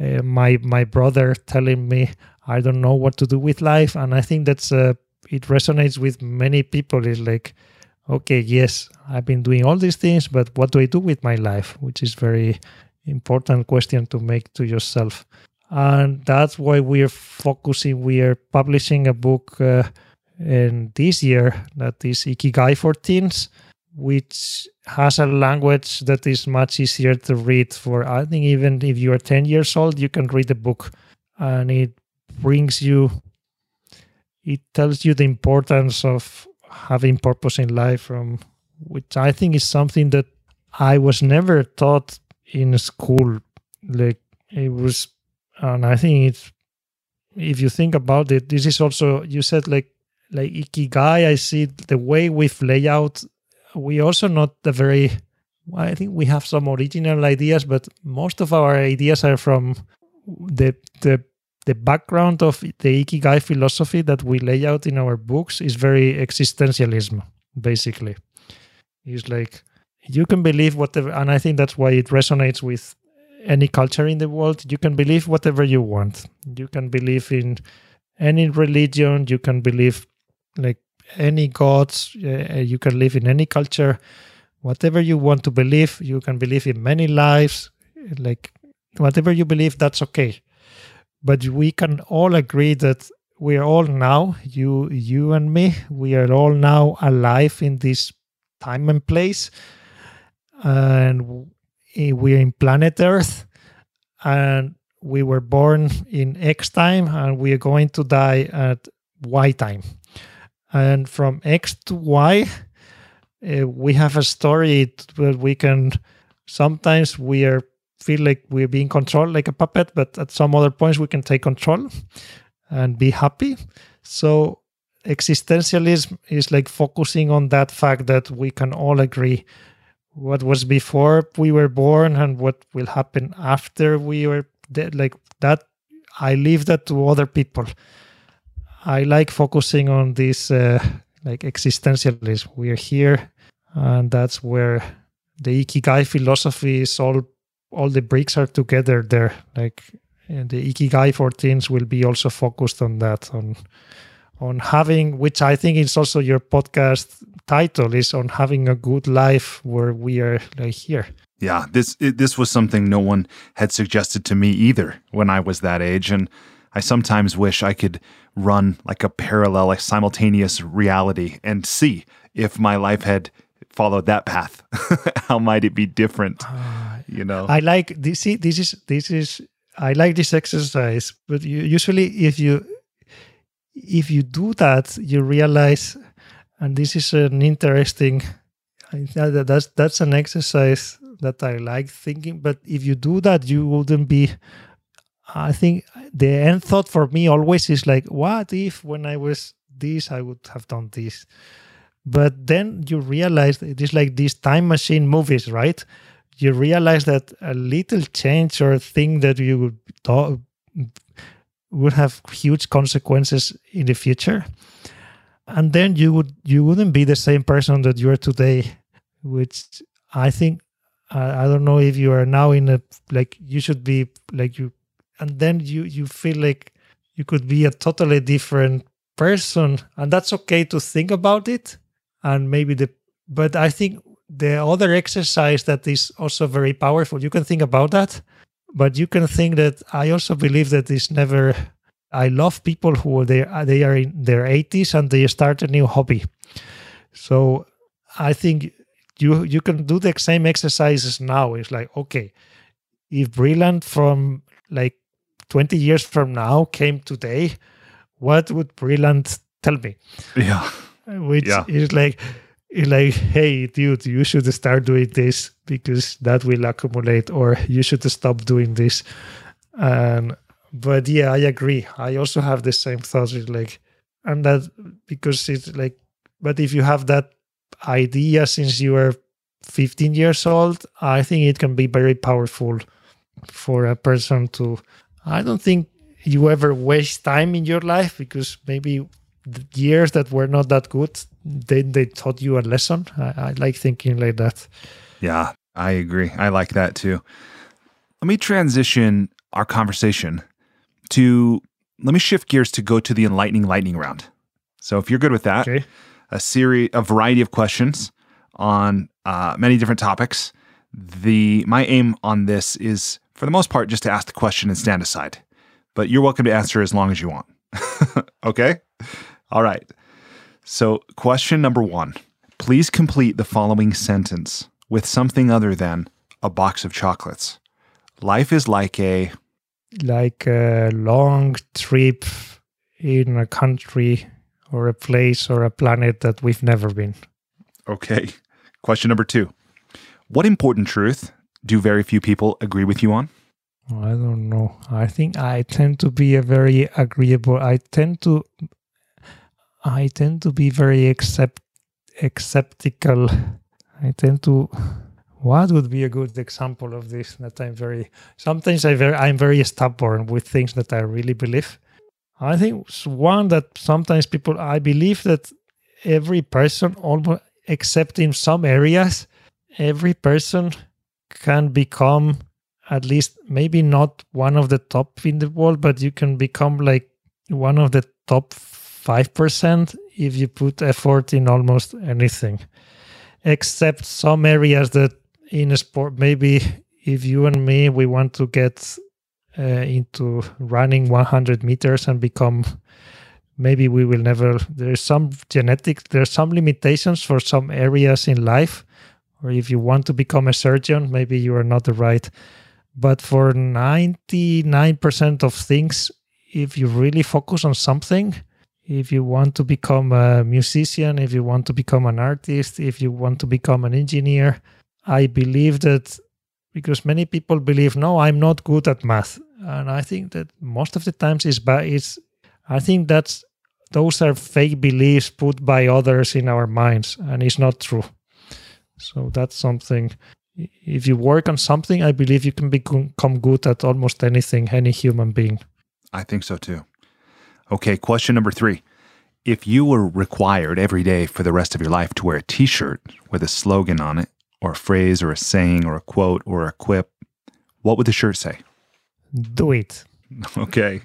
uh, my my brother telling me i don't know what to do with life. And i think that's uh, it resonates with many people. It's like okay yes i've been doing all these things but what do i do with my life? Which is very important question to make to yourself. And that's why we're focusing, we are publishing a book uh, in this year that is Ikigai for Teens, which has a language that is much easier to read for I think even if you are 10 years old you can read the book. And it brings you it tells you the importance of having purpose in life from which I think is something that I was never taught in school. Like it was and I think it's if you think about it this is also you said like like ikigai I see the way we've laid out we also not the very I think we have some original ideas, but most of our ideas are from the the the background of the ikigai philosophy that we lay out in our books is very existentialism, basically. It's like you can believe whatever, and I think that's why it resonates with any culture in the world. You can believe whatever you want. You can believe in any religion. You can believe like any gods. Uh, you can live in any culture. Whatever you want to believe, you can believe in many lives. Like whatever you believe, that's okay. But we can all agree that we are all now, you, you and me, we are all now alive in this time and place, and we are in planet Earth, and we were born in X time, and we are going to die at Y time and from X to Y, uh, we have a story that we can sometimes we are feel like we're being controlled like a puppet, but at some other points we can take control and be happy. So existentialism is like focusing on that fact that we can all agree what was before we were born and what will happen after we were dead like that i leave that to other people I like focusing on this uh, like existentialism. We are here, and that's where the ikigai philosophy is all. All the bricks are together there. Like the ikigai for teens will be also focused on that on on having which i think is also your podcast title is on having a good life where we are like here yeah this it, this was something no one had suggested to me either when i was that age and I sometimes wish I could run like a parallel, like simultaneous reality and see if my life had followed that path. How might it be different? Uh, you know, I like this. See, this is this is I like this exercise, but you, usually if you if you do that, you realize, and this is an interesting. That's that's an exercise that I like thinking. But if you do that, you wouldn't be I think the end thought for me always is like, what if when I was this, I would have done this? But then you realize it is like these time machine movies, right? You realize that a little change or thing that you would would have huge consequences in the future. And then you would you wouldn't be the same person that you are today, which I think I, I don't know if you are now in a like you should be like you and then you you feel like you could be a totally different person. And that's okay to think about it. And maybe the but i think the other exercise that is also very powerful you can think about that but you can think that i also believe that it's never i love people who they they are in their 80s and they start a new hobby so i think you you can do the same exercises now it's like okay if brilliant from like 20 years from now came today, what would Brilliant tell me? Yeah. Which yeah. is like, like, hey, dude, you should start doing this because that will accumulate, or you should stop doing this. And but yeah, I agree. I also have the same thoughts. It's like, and that because it's like, but if you have that idea since you were 15 years old, I think it can be very powerful for a person to I don't think you ever waste time in your life because maybe the years that were not that good, they, they taught you a lesson. I, I like thinking like that. Yeah, I agree. I like that too. Let me transition our conversation to let me shift gears to go to the enlightening lightning round. So if you're good with that, okay. a series, a variety of questions on uh, many different topics The my aim on this is for the most part just to ask the question and stand aside. But you're welcome to answer as long as you want. okay? All right. So, question number 1. Please complete the following sentence with something other than a box of chocolates. Life is like a like a long trip in a country or a place or a planet that we've never been. Okay. Question number two What important truth do very few people agree with you on? I don't know. I think I tend to be a very agreeable. I tend to. I tend to be very accept acceptical. I tend to. What would be a good example of this? That I'm very. Sometimes I very. I'm very stubborn with things that I really believe. I think one that sometimes people. I believe that every person, almost except in some areas, every person can become at least maybe not one of the top in the world, but you can become like one of the top 5% if you put effort in almost anything. Except some areas that in a sport, maybe if you and me, we want to get uh, into running 100 meters and become maybe we will never there's some genetics there's some limitations for some areas in life or if you want to become a surgeon maybe you are not the right but for 99% of things if you really focus on something if you want to become a musician if you want to become an artist if you want to become an engineer i believe that because many people believe no i'm not good at math and i think that most of the times is bad it's i think that's those are fake beliefs put by others in our minds and it's not true so that's something if you work on something, I believe you can become good at almost anything, any human being. I think so too. Okay, question number three. If you were required every day for the rest of your life to wear a t shirt with a slogan on it, or a phrase, or a saying, or a quote, or a quip, what would the shirt say? Do it. Okay.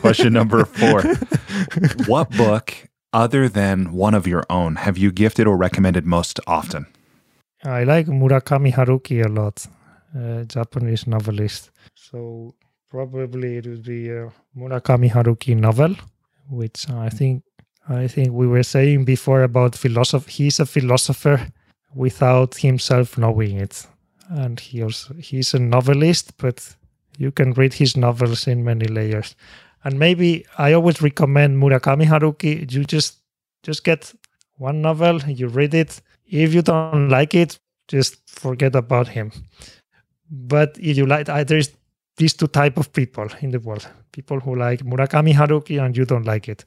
Question number four. what book, other than one of your own, have you gifted or recommended most often? I like Murakami Haruki a lot, a Japanese novelist. So probably it would be a Murakami Haruki novel, which I think I think we were saying before about philosophy. He's a philosopher without himself knowing it, and he also he's a novelist, but you can read his novels in many layers. And maybe I always recommend Murakami Haruki. You just just get one novel, you read it, if you don't like it, just forget about him. But if you like, there's these two type of people in the world: people who like Murakami Haruki and you don't like it.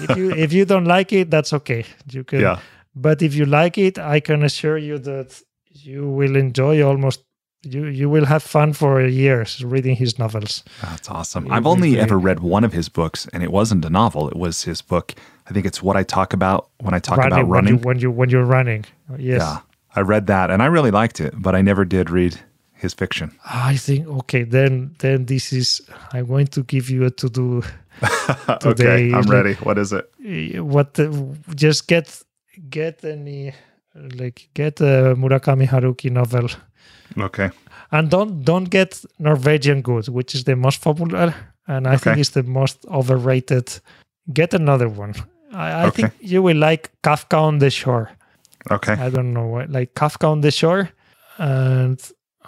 if you if you don't like it, that's okay. You can. Yeah. But if you like it, I can assure you that you will enjoy almost you you will have fun for years reading his novels. That's awesome. It I've only ever read one of his books, and it wasn't a novel. It was his book. I think it's what I talk about when I talk running, about running. When you, when you you're running, yes. Yeah, I read that, and I really liked it, but I never did read his fiction. I think okay, then then this is. I'm going to give you a to do. okay, I'm ready. What is it? Eh, what? The, just get get any like get a Murakami Haruki novel Okay. And don't don't get Norwegian Wood, which is the most popular, and I okay. think it's the most overrated. Get another one. I, I okay. think you will like Kafka on the Shore. Okay. I don't know like Kafka on the Shore, and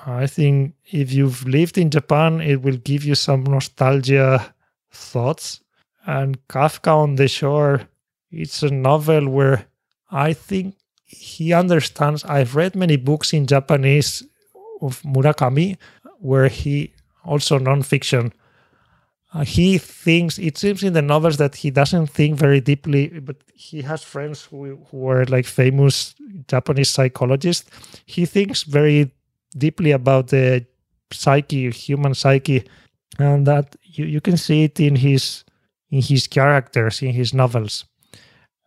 I think if you've lived in Japan, it will give you some nostalgia thoughts. And Kafka on the Shore, it's a novel where I think he understands. I've read many books in Japanese of Murakami, where he also nonfiction. Uh, he thinks it seems in the novels that he doesn't think very deeply, but he has friends who who are like famous Japanese psychologists. He thinks very deeply about the psyche, human psyche, and that you, you can see it in his in his characters in his novels.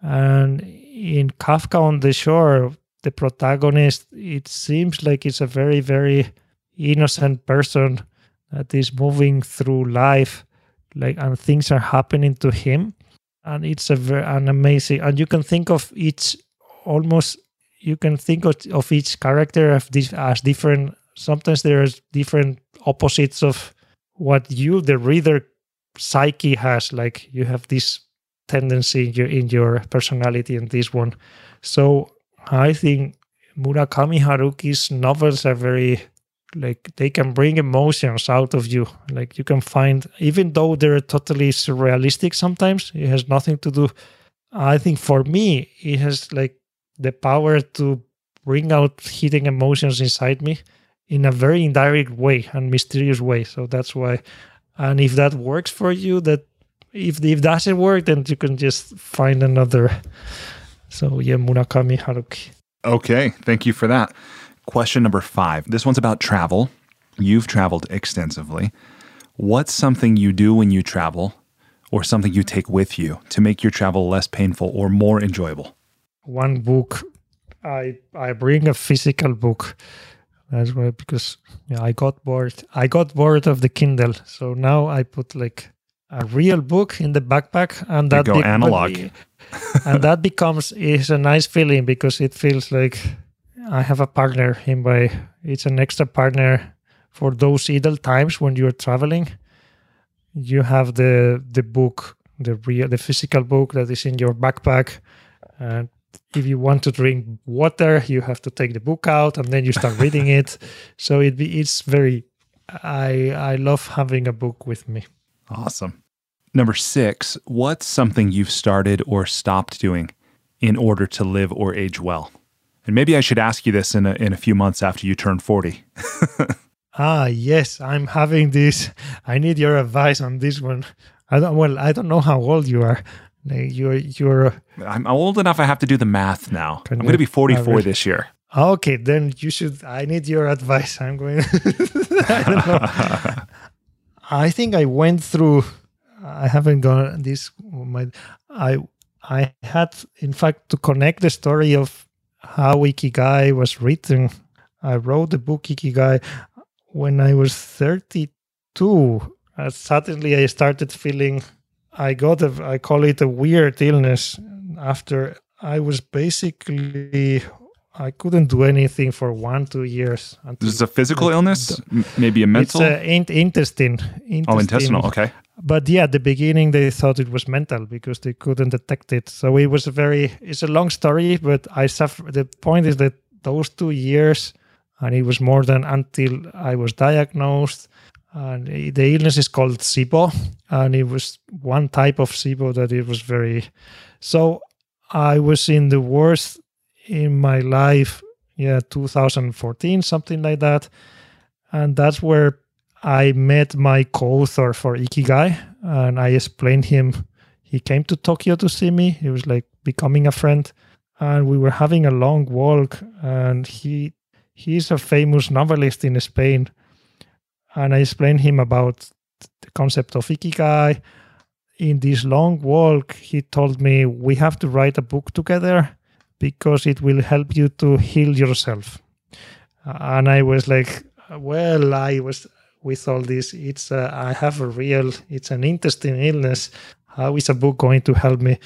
And in Kafka on the Shore, the protagonist, it seems like it's a very, very innocent person that is moving through life, like and things are happening to him, and it's a very an amazing. And you can think of each almost you can think of, of each character as, as different. Sometimes there's different opposites of what you, the reader, psyche has. Like you have this tendency in your, in your personality in this one. So I think Murakami Haruki's novels are very like they can bring emotions out of you. Like you can find even though they're totally surrealistic sometimes it has nothing to do. I think for me it has like the power to bring out hidden emotions inside me in a very indirect way and mysterious way. So that's why and if that works for you that if if doesn't work then you can just find another so yeah murakami haruki okay thank you for that Question number five. This one's about travel. You've traveled extensively. What's something you do when you travel or something you take with you to make your travel less painful or more enjoyable? One book. I I bring a physical book. That's why because yeah, I got bored. I got bored of the Kindle. So now I put like a real book in the backpack and that you go analog. and that becomes is a nice feeling because it feels like I have a partner in my it's an extra partner for those idle times when you're traveling. You have the the book, the real the physical book that is in your backpack. And if you want to drink water, you have to take the book out and then you start reading it. So it be it's very I I love having a book with me. Awesome. Number 6, what's something you've started or stopped doing in order to live or age well? And maybe I should ask you this in a, in a few months after you turn 40. ah, yes, I'm having this. I need your advice on this one. I don't, well, I don't know how old you are. You're, you're. I'm old enough. I have to do the math now. I'm going to be 44 this year. Okay, then you should. I need your advice. I'm going. I don't know. I think I went through. I haven't gone this. My, I I had, in fact, to connect the story of how Ikigai was written. I wrote the book Ikigai when I was 32. Uh, suddenly, I started feeling I got a, I call it a weird illness. After I was basically, I couldn't do anything for one, two years. This is a physical illness? Maybe a mental? It's a in- intestine, intestine. Oh, intestinal, okay but yeah, at the beginning they thought it was mental because they couldn't detect it. So it was a very it's a long story, but I suffer. The point is that those two years, and it was more than until I was diagnosed. And the illness is called SIBO, and it was one type of SIBO that it was very. So I was in the worst in my life, yeah, 2014, something like that, and that's where I met my co-author for Ikigai, and I explained him. He came to Tokyo to see me. He was like becoming a friend, and we were having a long walk. And he he's a famous novelist in Spain, and I explained him about the concept of Ikigai. In this long walk, he told me we have to write a book together because it will help you to heal yourself. And I was like, well, I was with all this it's uh, i have a real it's an interesting illness how is a book going to help me?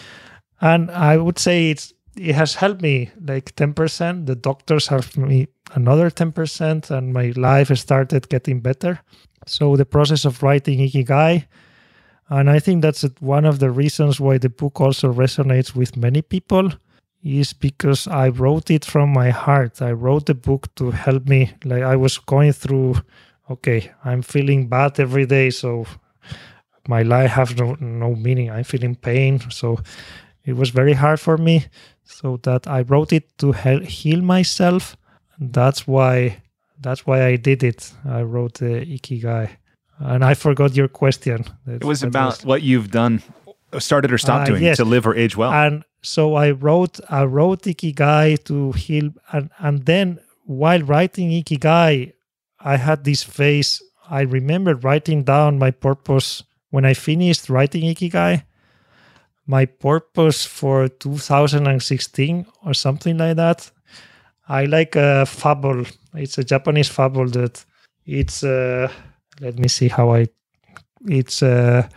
And i would say it's it has helped me like 10% the doctors helped me another 10% and my life started getting better. So the process of writing ikigai and i think that's one of the reasons why the book also resonates with many people is because i wrote it from my heart. I wrote the book to help me like i was going through okay, I'm feeling bad every day, so my life has no, no meaning. I'm feeling pain, so it was very hard for me. So that I wrote it to heal myself. That's why that's why I did it. I wrote the Ikigai, and I forgot your question. That, it was about was, what you've done, started or stopped uh, doing yes. to live or age well. And so I wrote I wrote Ikigai to heal, and and then while writing Ikigai, I had this phase. I remember writing down my purpose when I finished writing Ikigai. My purpose for 2016 or something like that. I like a fable. It's a Japanese fable that it's. Uh, let me see how I. It's. Uh,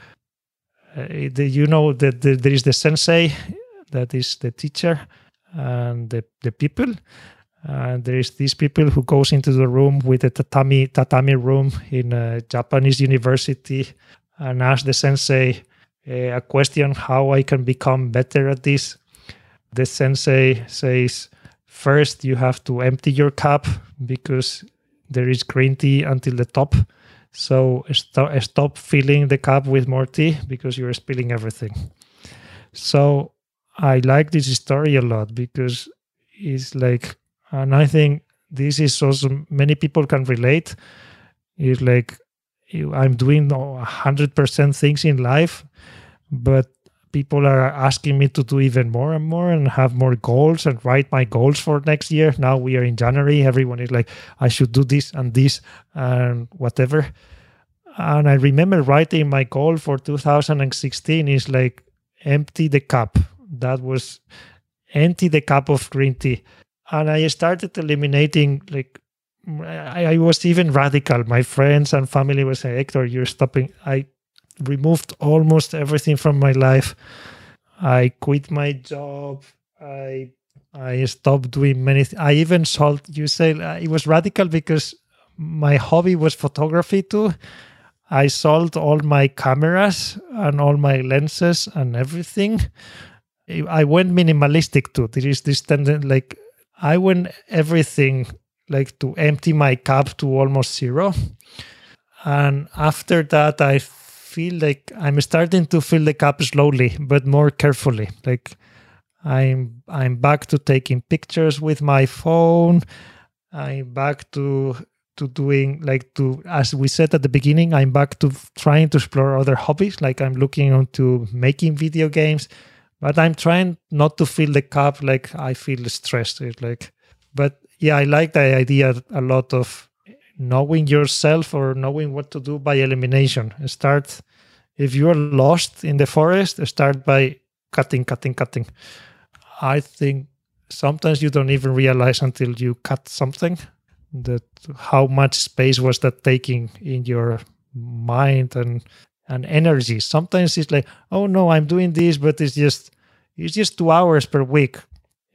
uh, you know that there is the sensei, that is the teacher, and the, the people. And there is these people who goes into the room with a tatami tatami room in a Japanese university and ask the sensei uh, a question how I can become better at this. The sensei says, first you have to empty your cup because there is green tea until the top. So st- stop filling the cup with more tea because you're spilling everything. So I like this story a lot because it's like, and I think this is also many people can relate. It's like I'm doing 100% things in life, but people are asking me to do even more and more and have more goals and write my goals for next year. Now we are in January. Everyone is like, I should do this and this and whatever. And I remember writing my goal for 2016 is like empty the cup. That was empty the cup of green tea. And I started eliminating like I, I was even radical. My friends and family were saying, Héctor, you're stopping. I removed almost everything from my life. I quit my job. I I stopped doing many. Th- I even sold. You say it was radical because my hobby was photography too. I sold all my cameras and all my lenses and everything. I went minimalistic too. There is this tendency, like I went everything like to empty my cup to almost zero. And after that, I feel like I'm starting to fill the cup slowly, but more carefully. Like I'm I'm back to taking pictures with my phone. I'm back to to doing like to as we said at the beginning. I'm back to trying to explore other hobbies. Like I'm looking into making video games, but I'm trying not to fill the cup like I feel stressed. It's like, but yeah, I like the idea a lot of knowing yourself or knowing what to do by elimination. Start if you are lost in the forest, start by cutting, cutting, cutting. I think sometimes you don't even realize until you cut something that how much space was that taking in your mind and and energy. Sometimes it's like, oh no, I'm doing this, but it's just it's just two hours per week.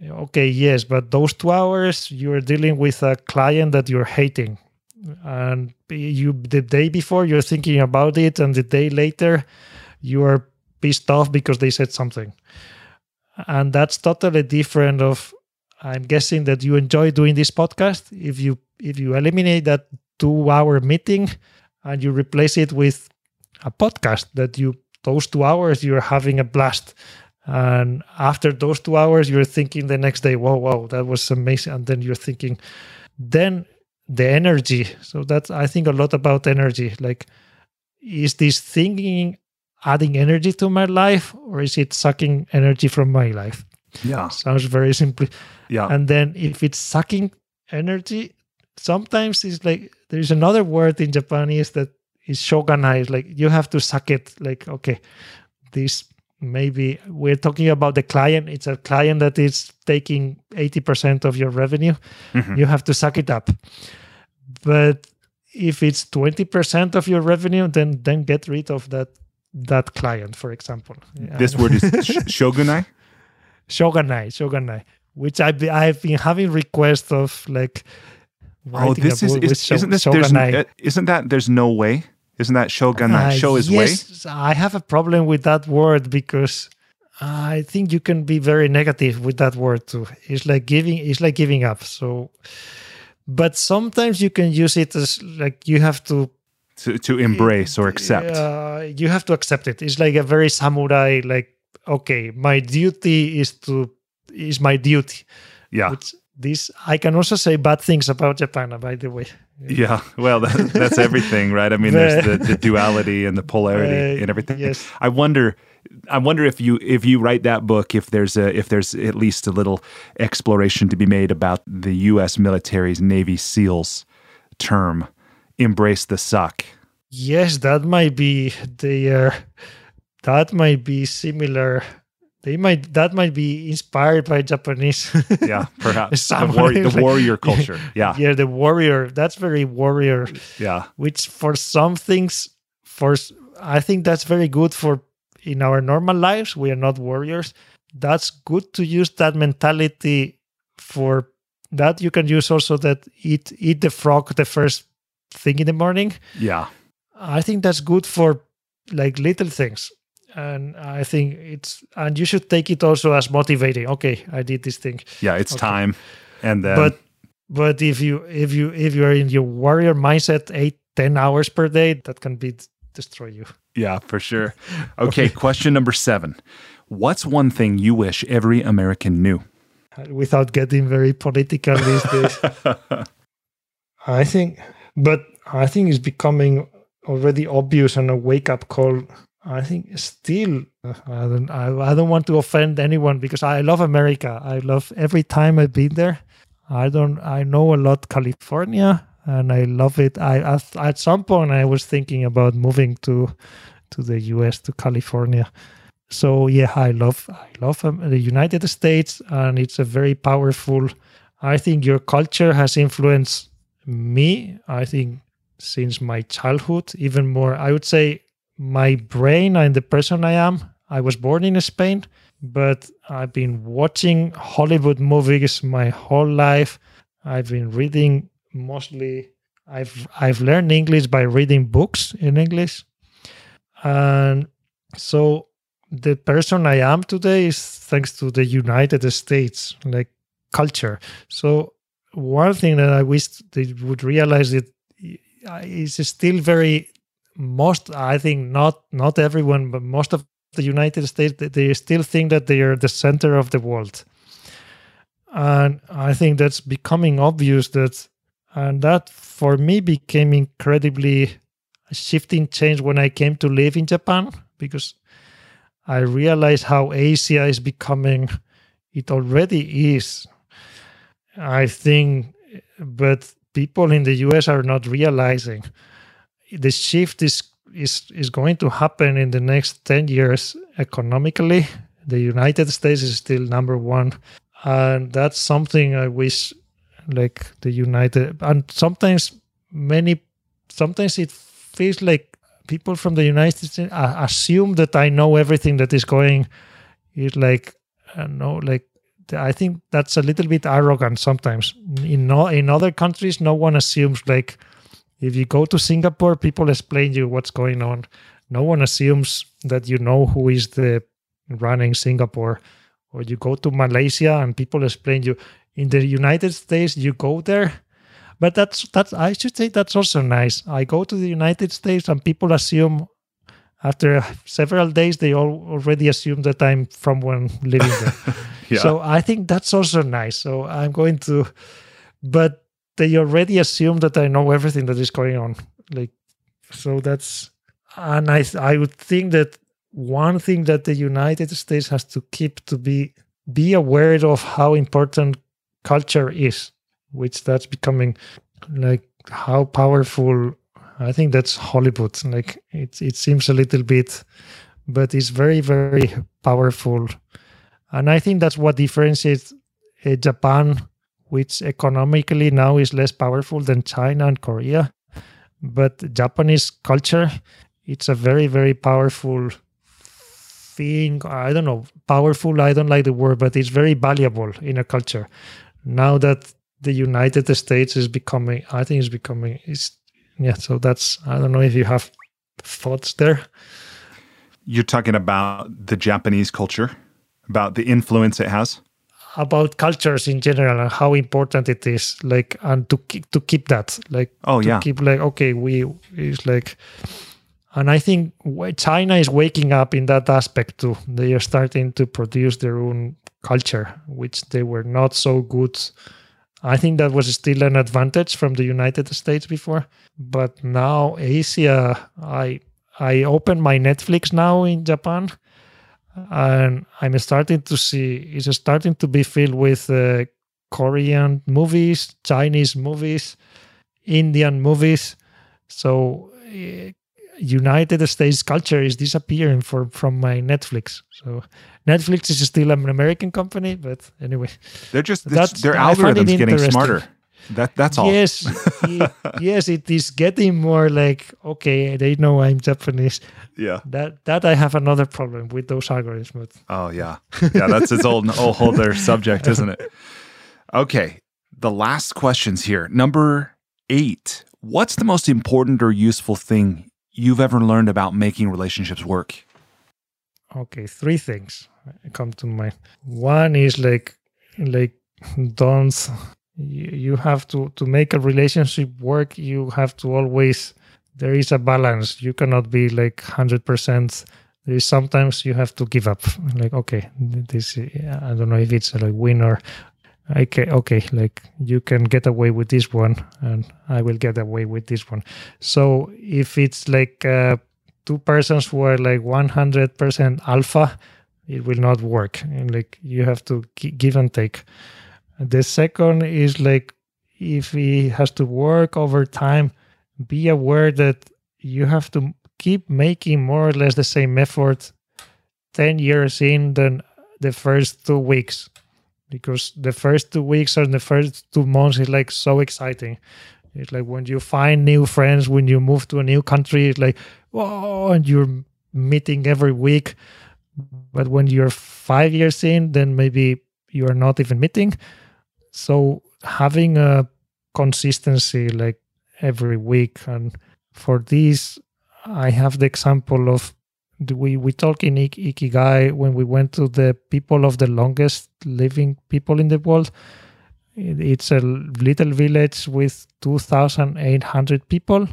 Okay, yes, but those two hours you're dealing with a client that you're hating and you the day before you're thinking about it and the day later you are pissed off because they said something and that's totally different of i'm guessing that you enjoy doing this podcast if you if you eliminate that two hour meeting and you replace it with a podcast that you those two hours you're having a blast. And after those two hours you're thinking the next day whoa whoa that was amazing. And then you're thinking then the energy. So that's i think a lot about energy. Like is this thinking adding energy to my life or is it sucking energy from my life? Yeah. Sounds very simple yeah. And then if it's sucking energy sometimes it's like there's another word in japanese that is shoganai like you have to suck it like okay this maybe we're talking about the client it's a client that is taking 80% of your revenue. Mm-hmm. you have to suck it up. But if it's 20% of your revenue then then get rid of that that client for example. This word is sh- shogunai? Shogunai shogunai which I've been, I've been having requests of like oh this is, is isn't this shogunai. isn't that there's no way isn't that Shogun uh, show his yes, way? I have a problem with that word because I think you can be very negative with that word too. It's like giving it's like giving up. So but sometimes you can use it as like you have to to, to embrace or accept. Uh, you have to accept it. It's like a very samurai like okay, my duty is to is my duty. Yeah. Which, this I can also say bad things about Japan, by the way. Yeah, well, that, that's everything, right? I mean, there's the, the duality and the polarity uh, and everything. Yes. I wonder, I wonder if you if you write that book, if there's a if there's at least a little exploration to be made about the U.S. military's Navy SEALs term, "embrace the suck." Yes, that might be the. Uh, that might be similar they might that might be inspired by Japanese. yeah, perhaps the, the warrior culture. Yeah, yeah, the warrior. That's very warrior. Yeah, which for some things, for I think that's very good for in our normal lives. We are not warriors, that's good to use that mentality for that you can use also that eat eat the frog the first thing in the morning Yeah. i think that's good for like little things and i think it's and you should take it also as motivating okay i did this thing Yeah. It's Okay. time. And then, but but if you if you if you're in your warrior mindset eight ten hours per day that can be destroy you yeah, for sure. Okay. question number seven What's one thing you wish every American knew? without getting very political these days i think but i think it's becoming already obvious and a wake up call i think still i don't I, I don't want to offend anyone because i love america. I love every time i've been there i don't i know a lot california and i love it. I at, at some point i was thinking about moving to to the us to california. So yeah i love i love um, the united states and it's a very powerful i think your culture has influenced me i think since my childhood even more. I would say my brain and the person i am i was born in spain but i've been watching hollywood movies my whole life i've been reading mostly i've i've learned english by reading books in english and so the person I am today is thanks to the United States like culture. So one thing that I wish they would realize it uh, is still very most I think not not everyone but most of the United States they- still think that they are the center of the world. And I think that's becoming obvious that and that for me became incredibly shifting change when I came to live in Japan because I realized how Asia is becoming, it already is. I think, but people in the US are not realizing the shift is is is going to happen in the next 10 years economically. The united states is still number one and that's something i wish like the united and sometimes many sometimes it feels like people from the united states uh, assume that i know everything that is going it's like uh, no like i think that's a little bit arrogant sometimes. In no, in other countries no one assumes like if you go to singapore people explain you what's going on. No one assumes that you know who is the running singapore. Or you go to malaysia and people explain you. In the united states you go there. But that's that's i should say that's also nice. I go to the united states and people assume after several days they all already assume that i'm from one living there. Yeah. so i think that's also nice. So i'm going to but they already assume that i know everything that is going on. Like so that's and i i would think that one thing that the united states has to keep to be be aware of how important culture is which that's becoming like how powerful. I think that's hollywood. Like it, it seems a little bit but it's very very powerful. And i think that's what differentiates uh, japan which economically now is less powerful than china and korea but japanese culture it's a very very powerful thing. I don't know powerful i don't like the word but it's very valuable in a culture. Now that the united states is becoming i think it's becoming is yeah so that's i don't know if you have thoughts there. You're talking about the Japanese culture, about the influence it has. About cultures in general and how important it is like and to keep to keep that like Oh, to yeah. keep like okay we it's like and i think china is waking up in that aspect too they are starting to produce their own culture which they were not so good i think that was still an advantage from the united states before but now asia i i open my netflix now in japan and I'm starting to see it's starting to be filled with uh, Korean movies, Chinese movies, Indian movies. So uh, United States culture is disappearing for, from my Netflix. So Netflix is still an American company, but anyway, They're just their algorithms getting smarter. That that's all. Yes, it, yes, it is getting more like okay, they know I'm Japanese. Yeah. That that I have another problem with those algorithms. Oh yeah, yeah. That's its old whole other subject, isn't it? Okay. The last questions here. Number eight. What's the most important or useful thing you've ever learned about making relationships work? Okay, three things come to mind. One is like like don't you have to to make a relationship work you have to always there is a balance. You cannot be like 100% there is sometimes you have to give up. Like okay this i don't know if it's a like win or okay okay like you can get away with this one and i will get away with this one. So if it's like uh, two persons who are like 100% alpha it will not work. And like you have to give and take the second is like if he has to work over time, be aware that you have to keep making more or less the same effort 10 years in than the first two weeks. Because the first two weeks or the first two months is like so exciting. It's like when you find new friends when you move to a new country it's like whoa and you're meeting every week. But when you're five years in then maybe you are not even meeting so having a consistency like every week, and for this, I have the example of we we talk in Ikigai when we went to the people of the longest living people in the world. It's a little village with 2,800 people,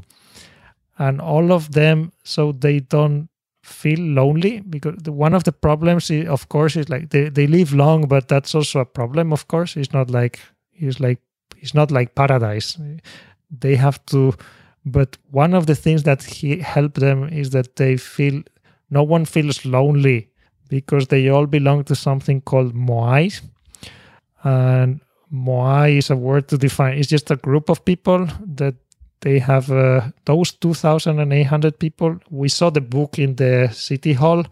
and all of them, so they don't feel lonely because the, one of the problems is, of course is like they, they live long but that's also a problem of course. It's not like it's like it's not like paradise. They have to but one of the things that he helped them is that they feel no one feels lonely because they all belong to something called moai. And moai is a word to define it's just a group of people that they have uh, those 2,800 people. We saw the book in the city hall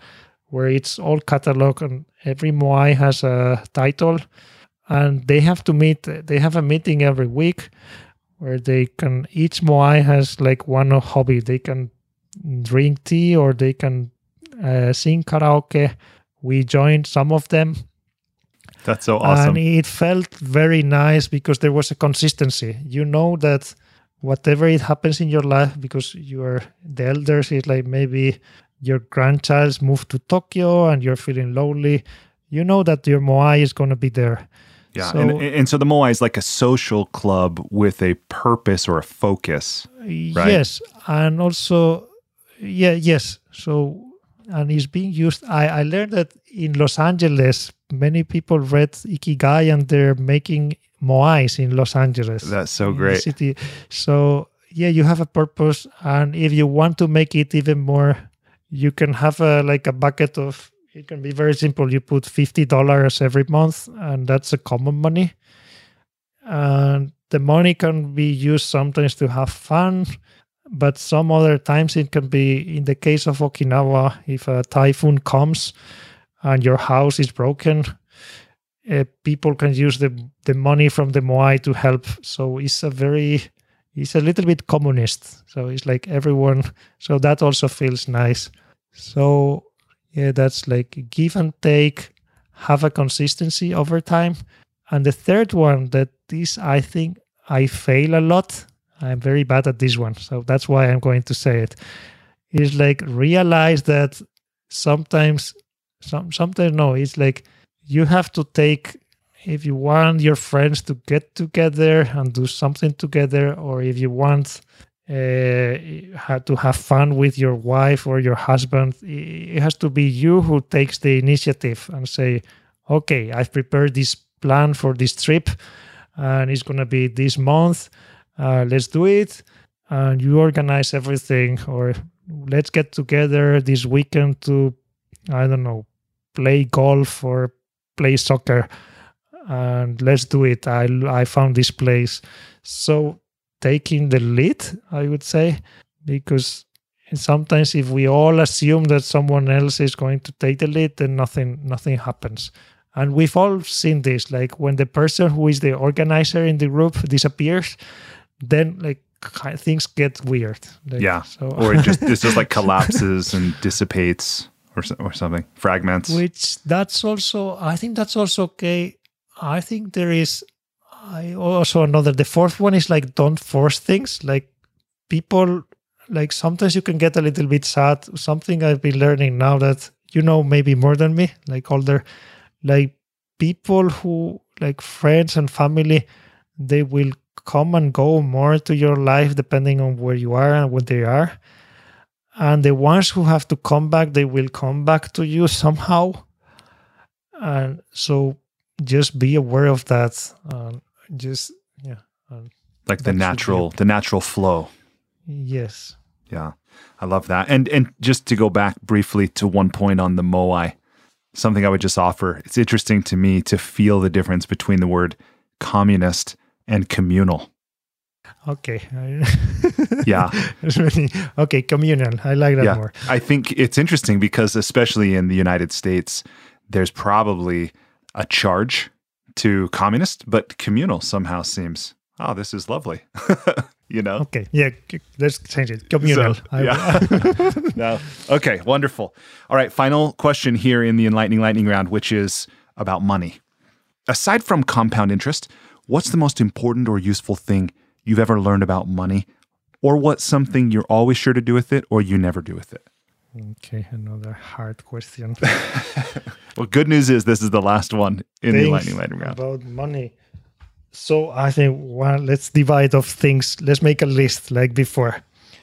where it's all cataloged and every Moai has a title. And they have to meet, they have a meeting every week where they can, each Moai has like one hobby. They can drink tea or they can uh, sing karaoke. We joined some of them. That's so awesome. And it felt very nice because there was a consistency. You know that whatever it happens in your life because you are the elders is like maybe your grandchild's moved to tokyo and you're feeling lonely you know that your moai is going to be there yeah so, and, and so the moai is like a social club with a purpose or a focus right? yes and also yeah yes so and it's being used i i learned that in los angeles many people read ikigai and they're making moais in Los Angeles. That's so great. City. So yeah, you have a purpose, and if you want to make it even more, you can have a like a bucket of. It can be very simple. You put fifty dollars every month, and that's a common money. And the money can be used sometimes to have fun, but some other times it can be. In the case of Okinawa, if a typhoon comes and your house is broken, uh, people can use the the money from the moai to help. So it's a very it's a little bit communist. So it's like everyone so that also feels nice. So yeah that's like give and take have a consistency over time. And the third one that this i think i fail a lot i'm very bad at this one so that's why i'm going to say it is like realize that sometimes some sometimes no it's like you have to take if you want your friends to get together and do something together or if you want uh, to have fun with your wife or your husband it has to be you who takes the initiative and say okay i've prepared this plan for this trip and it's to be this month uh, let's do it and you organize everything or let's get together this weekend to i don't know play golf or play soccer and let's do it. I i found this place so taking the lead i would say because sometimes if we all assume that someone else is going to take the lead then nothing nothing happens. And we've all seen this like when the person who is the organizer in the group disappears then like things get weird. Like, Yeah. so Or it just this just like collapses and dissipates or or something. Fragments. which that's also i think that's also okay i think there is i also another the fourth one is like don't force things like people like sometimes you can get a little bit sad something i've been learning now that you know maybe more than me like older like people who like friends and family they will come and go more to your life depending on where you are and what they are and the ones who have to come back they will come back to you somehow and so just be aware of that um, just yeah um, like the that should be natural the natural flow. yes Yeah. I love that. And and just to go back briefly to one point on the Moai, something I would just offer. It's interesting to me to feel the difference between the word communist and communal. Okay Yeah. Okay communal i like that yeah. more I think it's interesting because especially in the United States, there's probably a charge to communist, but communal somehow seems, oh, this is lovely. you know? okay yeah let's change it communal So, yeah. no. Okay, wonderful. All right, final question here in the enlightening lightning round, which is about money. Aside from compound interest, what's the most important or useful thing you've ever learned about money? Or what's something you're always sure to do with it or you never do with it? okay another hard question Well, good news is this is the last one in the Things lightning lightning round. about money so i think well let's divide of things let's make a list like before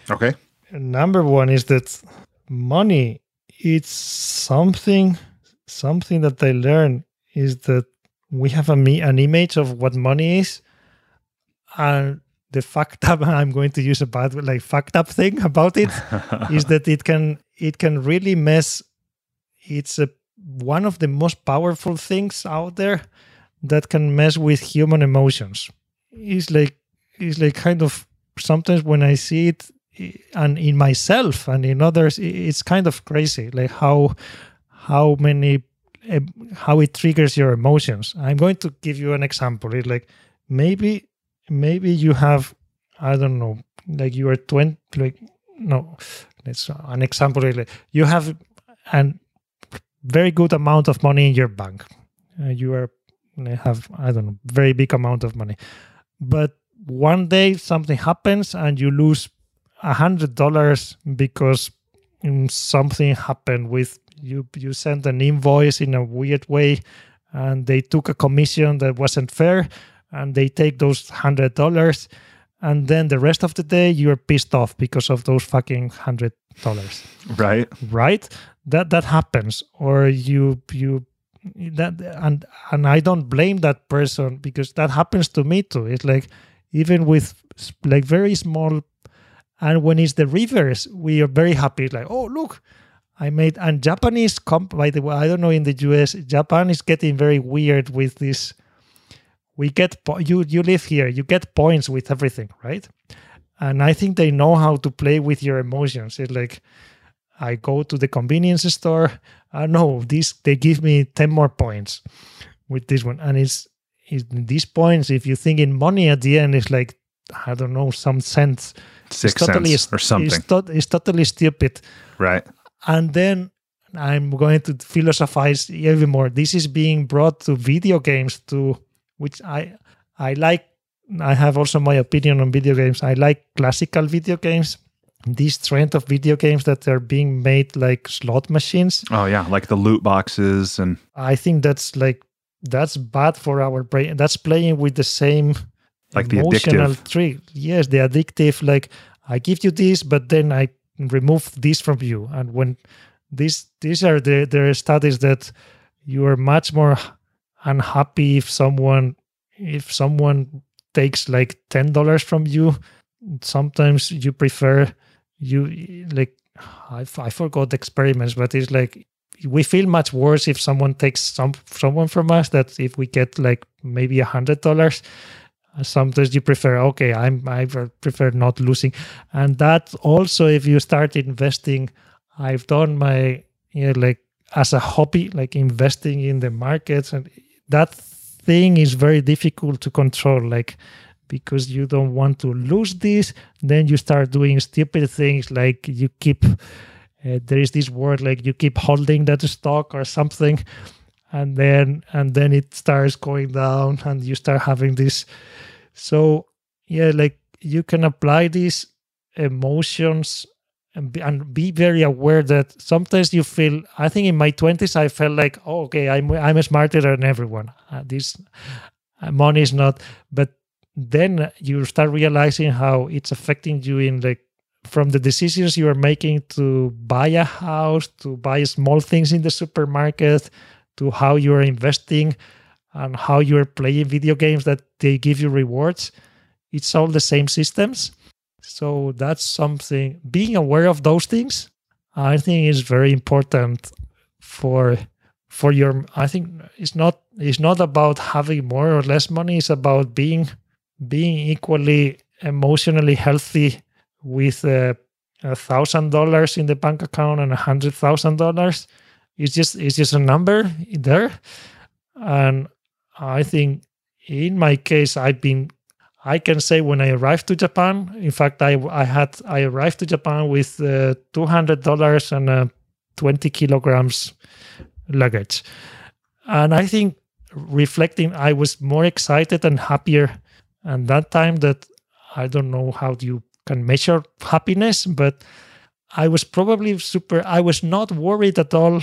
Okay. number one is that money it's something something that i learn is that we have a me an image of what money is and the fucked up i'm going to use a bad like fucked up thing about it is that it can it can really mess it's a one of the most powerful things out there that can mess with human emotions. It's like it's like kind of sometimes when i see it and in myself and in others it's kind of crazy like how how many eh, how it triggers your emotions. I'm going to give you an example. It's like maybe maybe you have i don't know like you are 20 like no it's an example like you have an very good amount of money in your bank. Uh, you are have i don't know very big amount of money. But one day something happens and you lose a hundred dollars because something happened with you you sent an invoice in a weird way and they took a commission that wasn't fair and they take those hundred dollars and then the rest of the day you're pissed off because of those fucking hundred dollars. Right. right? That that happens or you you that and and i don't blame that person because that happens to me too. It's like even with like very small and when it's the reverse we are very happy It's like oh look i made and japanese comp by the way i don't know in the us japan is getting very weird with this we get po- you you live here you get points with everything right and i think they know how to play with your emotions it's like i go to the convenience store i know this they give me 10 more points with this one and it's, it's these points if you think in money at the end it's like i don't know some cents Six it's totally cents or something. it's, tot- it's totally stupid right. and then I'm going to philosophize even more. This is being brought to video games too, which I I like. I have also my opinion on video games. I like classical video games. This trend of video games that are being made like slot machines. Oh yeah, like the loot boxes and I think that's like that's bad for our brain. That's playing with the same Like the emotional addictive. trick. Yes, the addictive. Like I give you this, but then I remove this from you. And when these these are the there are studies that you are much more unhappy if someone if someone takes like ten dollars from you. Sometimes you prefer you like I, I forgot experiments, but it's like we feel much worse if someone takes some someone from us that if we get like maybe a hundred dollars sometimes you prefer okay i'm i prefer not losing and that also if you start investing i've done my you know, like as a hobby, like investing in the markets, and that thing is very difficult to control. Like because you don't want to lose this, then you start doing stupid things like you keep. Uh, there is this word like you keep holding that stock or something and then and then it starts going down and you start having this so yeah like you can apply these emotions and be, and be very aware that sometimes you feel i think in my 20s i felt like oh, okay i'm i'm smarter than everyone. Uh, this uh, money is not but then you start realizing how it's affecting you in like from the decisions you are making to buy a house to buy small things in the supermarket to how you are investing and how you are playing video games that they give you rewards. It's all the same systems so that's something being aware of those things i think is very important for for your i think it's not it's not about having more or less money it's about being being equally emotionally healthy with uh, a thousand dollars in the bank account and a hundred thousand dollars. It's just it's just a number there. And i think in my case i've been I can say when I arrived to Japan, in fact, I I had I arrived to Japan with uh, two hundred dollars and uh, twenty kilograms luggage, and I think reflecting, I was more excited and happier and that time. That I don't know how you can measure happiness, but I was probably super. I was not worried at all.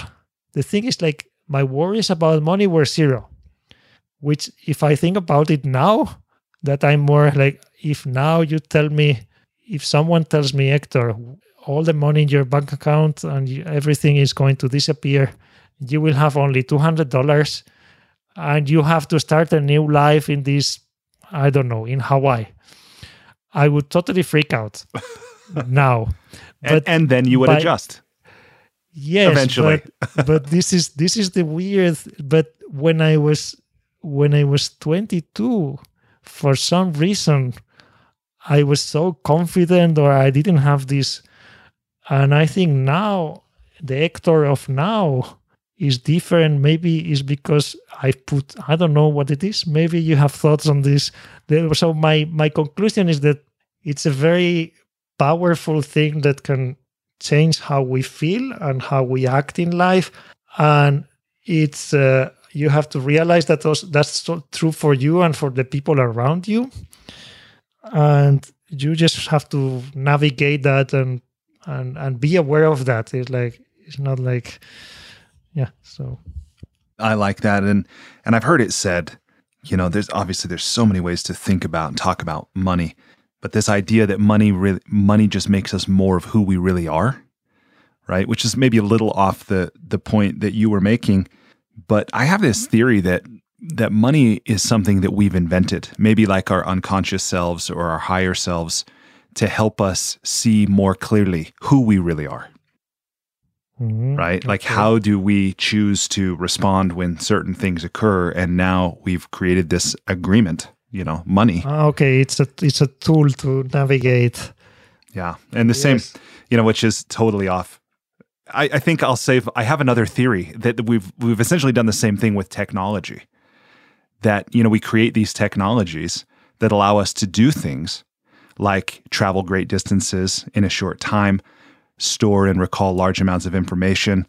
The thing is, like my worries about money were zero, which if I think about it now that I'm more like if now you tell me if someone tells me Héctor all the money in your bank account and you, everything is going to disappear you will have only $200 and you have to start a new life in this I don't know in Hawaii. I would totally freak out now but and, and, then you would by, adjust. Yes eventually. but, but this is this is the weird but when I was when I was 22 for some reason I was so confident or I didn't have this. And I think now the Héctor of now is different. Maybe is because I put I don't know what it is. Maybe you have thoughts on this. So my my conclusion is that it's a very powerful thing that can change how we feel and how we act in life. And it's uh, you have to realize that those, that's true for you and for the people around you. And you just have to navigate that and and and be aware of that. It's like it's not like yeah so. I like that. And and i've heard it said you know there's obviously there's so many ways to think about and talk about money but this idea that money really money just makes us more of who we really are right? Which is maybe a little off the the point that you were making but I have this theory that that money is something that we've invented, maybe like our unconscious selves or our higher selves, to help us see more clearly who we really are. Mm-hmm. Right? Okay. Like, how do we choose to respond when certain things occur? And now we've created this agreement, you know, money. Ah, okay. It's a, it's a tool to navigate. Yeah. And the yes. same, you know, which is totally off I, I think I'll say I have another theory that we've we've essentially done the same thing with technology. That you know we create these technologies that allow us to do things like travel great distances in a short time, store and recall large amounts of information,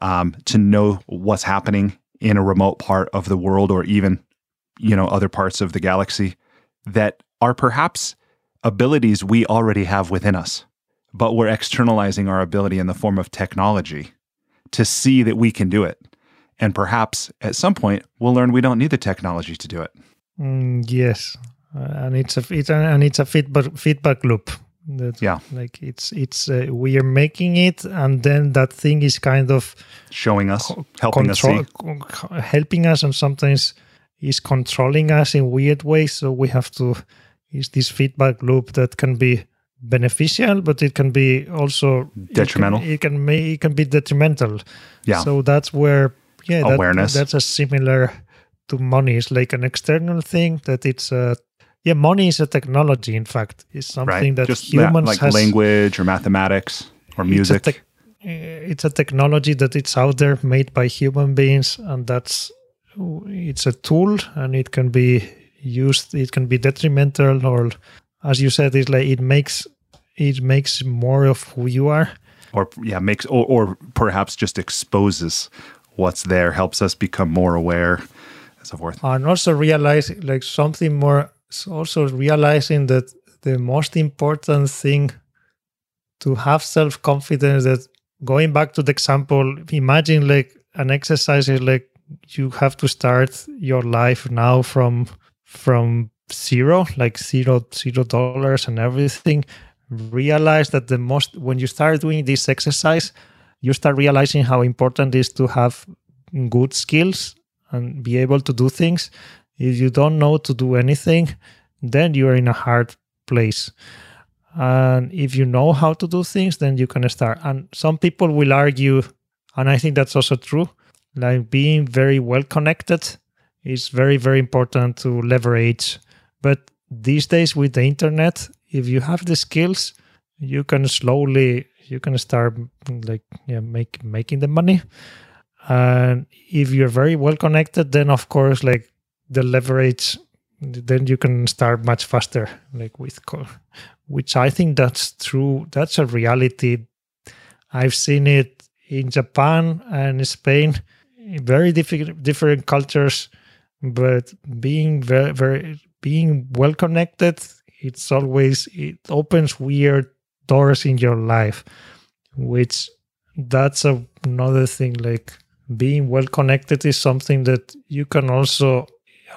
um, to know what's happening in a remote part of the world or even you know other parts of the galaxy that are perhaps abilities we already have within us but we're externalizing our ability in the form of technology to see that we can do it. And perhaps at some point we'll learn we don't need the technology to do it. Mm, yes, uh, and it's a it's a, and it's a feedback feedback loop. That, yeah, like it's it's uh, we are making it, and then that thing is kind of showing us, helping control, us see, helping us, and sometimes is controlling us in weird ways. So we have to is this feedback loop that can be beneficial, but it can be also detrimental. It can, it can, it can be detrimental. Yeah. So that's where yeah that, awareness. that's a similar to money. It's like an external thing that it's a yeah money is a technology. In fact, it's something right. that Just humans like has, language or mathematics or music. It's a, te- eh, it's a technology that it's out there made by human beings and that's it's a tool and it can be used it can be detrimental or as you said it's like it makes it makes more of who you are. Or yeah makes or, or perhaps just exposes what's there helps us become more aware and so forth. And also realize like something more also realizing that the most important thing to have self-confidence that going back to the example imagine like an exercise is like you have to start your life now from from zero like zero zero dollars and everything realize that the most when you start doing this exercise you start realizing how important it is to have good skills and be able to do things. If you don't know to do anything then you are in a hard place. And if you know how to do things then you can start. And some people will argue and i think that's also true like being very well connected is very very important to leverage but these days with the internet if you have the skills you can slowly you can start mm, like yeah make making the money. And if you're very well connected then of course like the leverage then you can start much faster like with which i think that's true that's a reality. I've seen it in japan and spain very different different cultures but being very very being well connected it's always it opens weird doors in your life which that's a, another thing like being well connected is something that you can also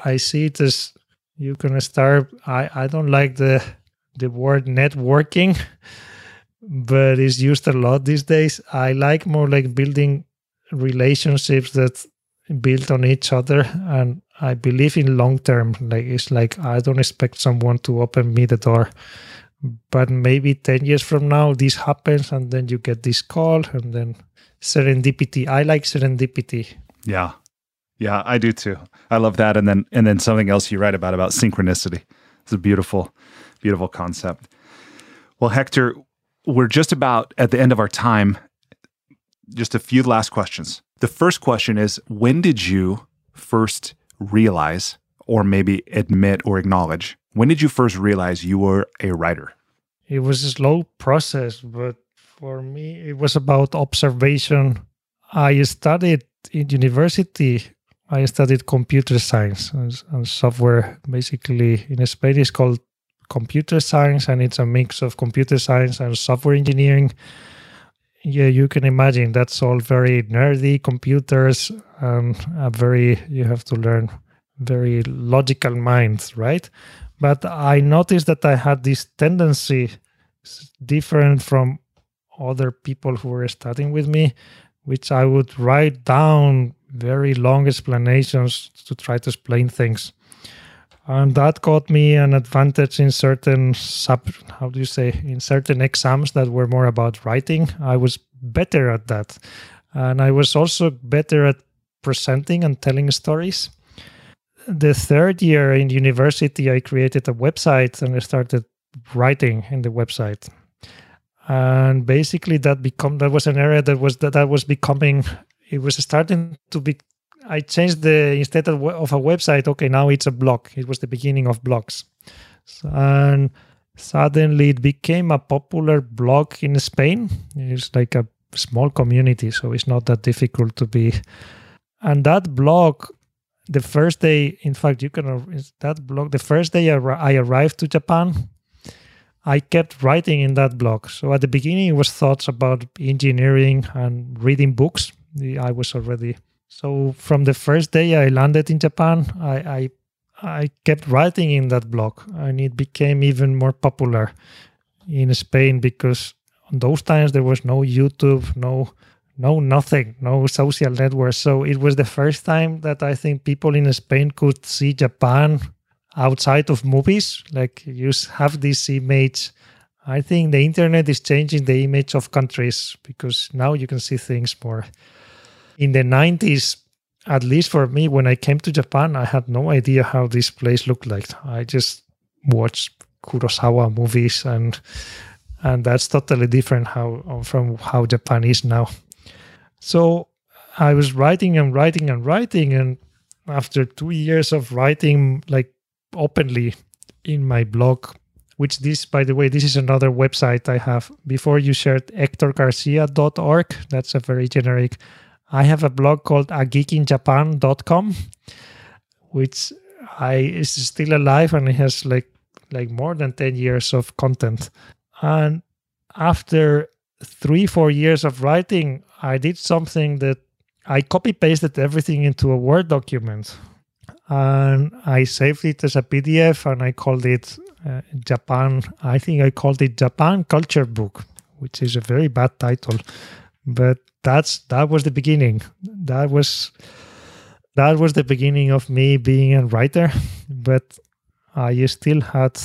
i see it as you can start i i don't like the the word networking but it's used a lot these days. I like more like building relationships that build on each other and i believe in long term like it's like i don't expect someone to open me the door. But maybe 10 years from now this happens and then you get this call and then serendipity. I like serendipity. Yeah. Yeah i do too. I love that and then and then something else you write about about synchronicity. It's a beautiful beautiful concept. Well hector we're just about at the end of our time. Just a few last questions the first question is when did you first realize or maybe admit or acknowledge when did you first realize you were a writer? It was a slow process, but for me, it was about observation. I studied in university. I studied computer science and, and software. Basically, in Spain, it's called computer science, and it's a mix of computer science and software engineering. Yeah, you can imagine that's all very nerdy computers and a very you have to learn very logical minds, right? But I noticed that I had this tendency, different from other people who were studying with me, which I would write down very long explanations to try to explain things. And that got me an advantage in certain sub, how do you say, in certain exams that were more about writing. I was better at that. And I was also better at presenting and telling stories the third year in university, I created a website and I started writing in the website. And basically, that become that was an area that was that, that was becoming. It was starting to be. I changed the instead of, a website. Okay, now it's a blog. It was the beginning of blogs, so, and suddenly it became a popular blog in Spain. It's like a small community, so it's not that difficult to be. And that blog the first day, in fact, you can that blog. The first day I arrived to Japan, I kept writing in that blog. So at the beginning, it was thoughts about engineering and reading books. I was already so from the first day I landed in Japan, I I, I kept writing in that blog, and it became even more popular in Spain because on those times there was no YouTube, no no nothing no social networks so it was the first time that i think people in spain could see japan outside of movies. Like you have this image. I think the internet is changing the image of countries because now you can see things more in the 90s at least for me when i came to japan i had no idea how this place looked like i just watched kurosawa movies and and that's totally different how from how Japan is now. So I was writing and writing and writing, and after two years of writing, like openly in my blog, which this, by the way, this is another website I have. Before you shared hectorgarcia.org, that's a very generic. I have a blog called ageekinjapan.com, which I is still alive and it has like like more than 10 years of content. And after three, four years of writing, I did something that I copy pasted everything into a Word document and I saved it as a PDF and I called it uh, Japan. I think I called it Japan Culture Book, which is a very bad title, but that's that was the beginning. That was that was the beginning of me being a writer, but I still had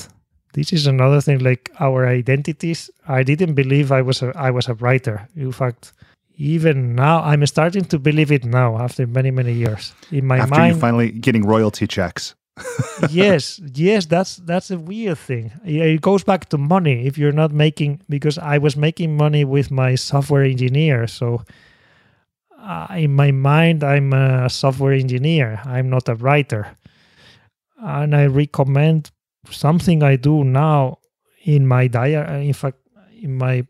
this is another thing like our identities. I didn't believe i was a i was a writer. In fact even now i'm starting to believe it now after many many years. In my after mind you finally getting royalty checks yes yes that's that's a weird thing it goes back to money if you're not making because i was making money with my software engineer so uh, in my mind i'm a software engineer i'm not a writer and i recommend something I do now in my diary. In fact, in my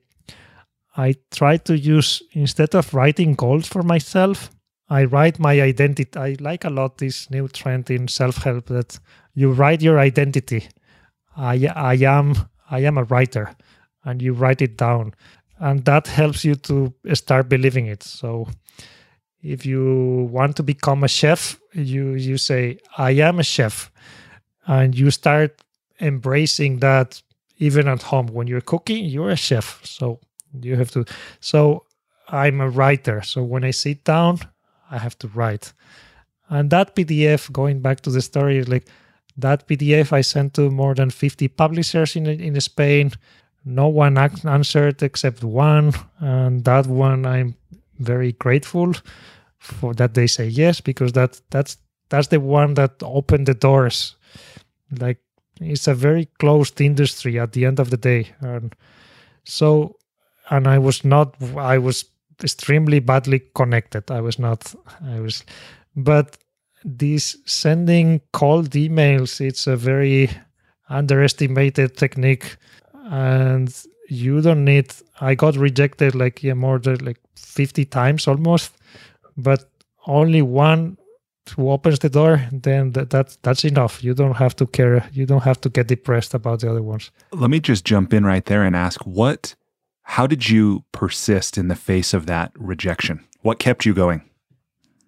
I try to use instead of writing goals for myself, I write my identity. I like a lot this new trend in self-help that you write your identity. I I am I am a writer, and you write it down, and that helps you to start believing it. So if you want to become a chef, you you say I am a chef, and you start embracing that even at home when you're cooking you're a chef so you have to so i'm a writer so when i sit down i have to write. And that pdf going back to the story like that pdf i sent to more than 50 publishers in in spain. No one answered except one and that one i'm very grateful for that they say yes because that that's that's the one that opened the doors. Like it's a very closed industry at the end of the day. And so and i was not i was extremely badly connected i was not i was but this sending cold emails it's a very underestimated technique and you don't need i got rejected like yeah more than like 50 times almost but only one who opens the door, then that, that that's enough. You don't have to care. You don't have to get depressed about the other ones. Let me just jump in right there and ask what how did you persist in the face of that rejection? What kept you going?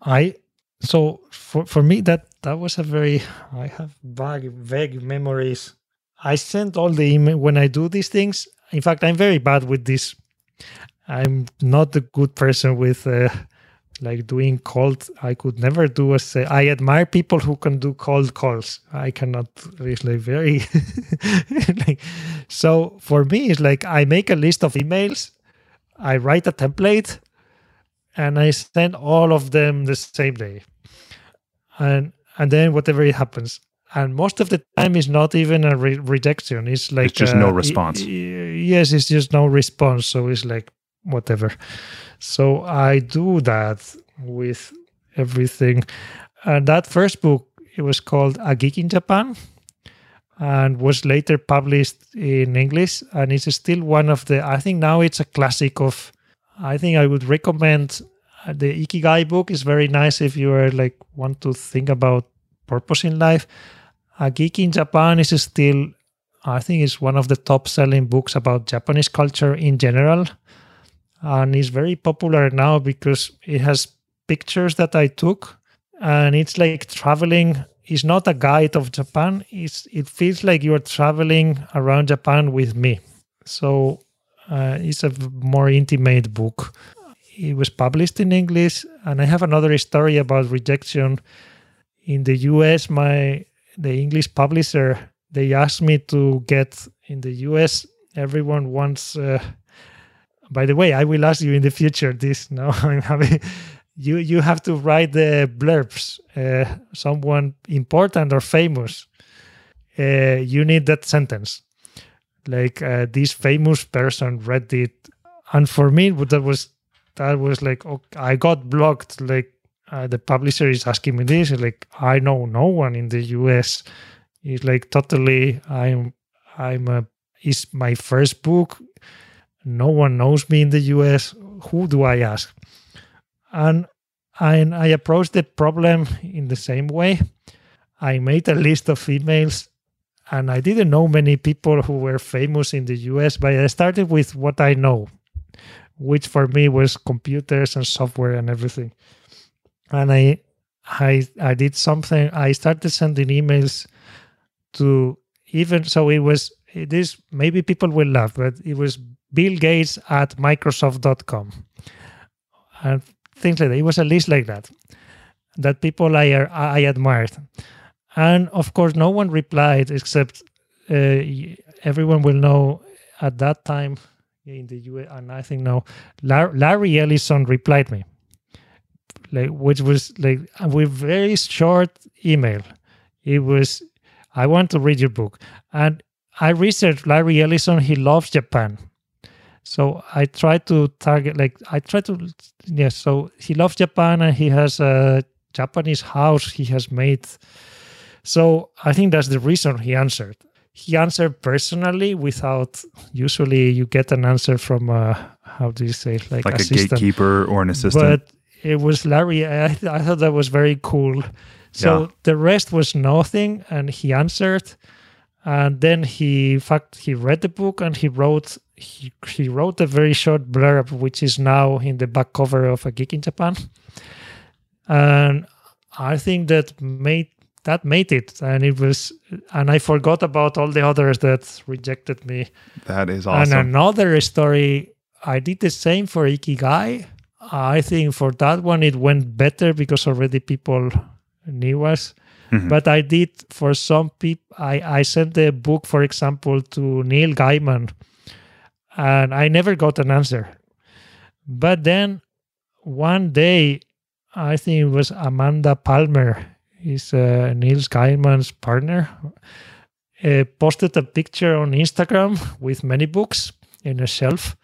I so for for me that that was a very I have vague vague memories. I sent all the email when I do these things. In fact, I'm very bad with this. I'm not a good person with uh, like doing cold i could never do a say i admire people who can do cold calls. I cannot really very like, so for me it's like i make a list of emails i write a template and i send all of them the same day. And and then whatever it happens. And most of the time it's not even a re- rejection. It's like it's just uh, no response. yes it's just no response. So it's like whatever so I do that with everything. And that first book, it was called A Geek in Japan and was later published in English. And it's still one of the, I think now it's a classic of, I think I would recommend uh, the Ikigai book is very nice if you are like want to think about purpose in life. A Geek in Japan is still, I think, it's one of the top selling books about Japanese culture in general and it's very popular now because it has pictures that I took and it's like traveling. It's not a guide of Japan. It's it feels like you're traveling around Japan with me. So uh, it's a more intimate book. It was published in English and I have another story about rejection. In the US my the English publisher they asked me to get in the US everyone wants uh, by the way, I will ask you in the future this. Now I'm having you you have to write the blurbs. Uh, someone important or famous. Uh, you need that sentence. like uh, this famous person read it and for me that was that was like okay, i got blocked like uh, the publisher is asking me this like i know no one in the us it's like totally i'm i'm a is my first book no one knows me in the us who do i ask and and i approached the problem in the same way i made a list of emails and I didn't know many people who were famous in the US, but I started with what I know, which for me was computers and software and everything. And I I I did something. I started sending emails to even so it was it is maybe people will laugh, but it was Bill Gates at Microsoft.com. And things like that. It was a list like that. That people I I admired. And of course, no one replied except uh, everyone will know at that time in the US, and I think now Larry Ellison replied me, like which was like with very short email. It was, I want to read your book, and I researched Larry Ellison. He loves Japan, so I try to target like I try to yes. Yeah, so he loves Japan, and he has a Japanese house he has made so I think that's the reason he answered. He answered personally without usually you get an answer from uh, how do you say like, like assistant. a gatekeeper or an assistant. But it was Larry. I, I thought that was very cool. So yeah. the rest was nothing, and he answered. And then he, in fact, he read the book and he wrote he, he wrote a very short blurb, which is now in the back cover of a Geek in Japan. And I think that made that made it. And it was and i forgot about all the others that rejected me. That is awesome. and another story i did the same for ikigai. I think for that one it went better because already people knew us. Mm-hmm. but i did for some people i i sent the book for example to neil gaiman and i never got an answer but then one day i think it was amanda palmer is uh, Neil Gaiman's partner, uh, posted a picture on Instagram with many books in a shelf,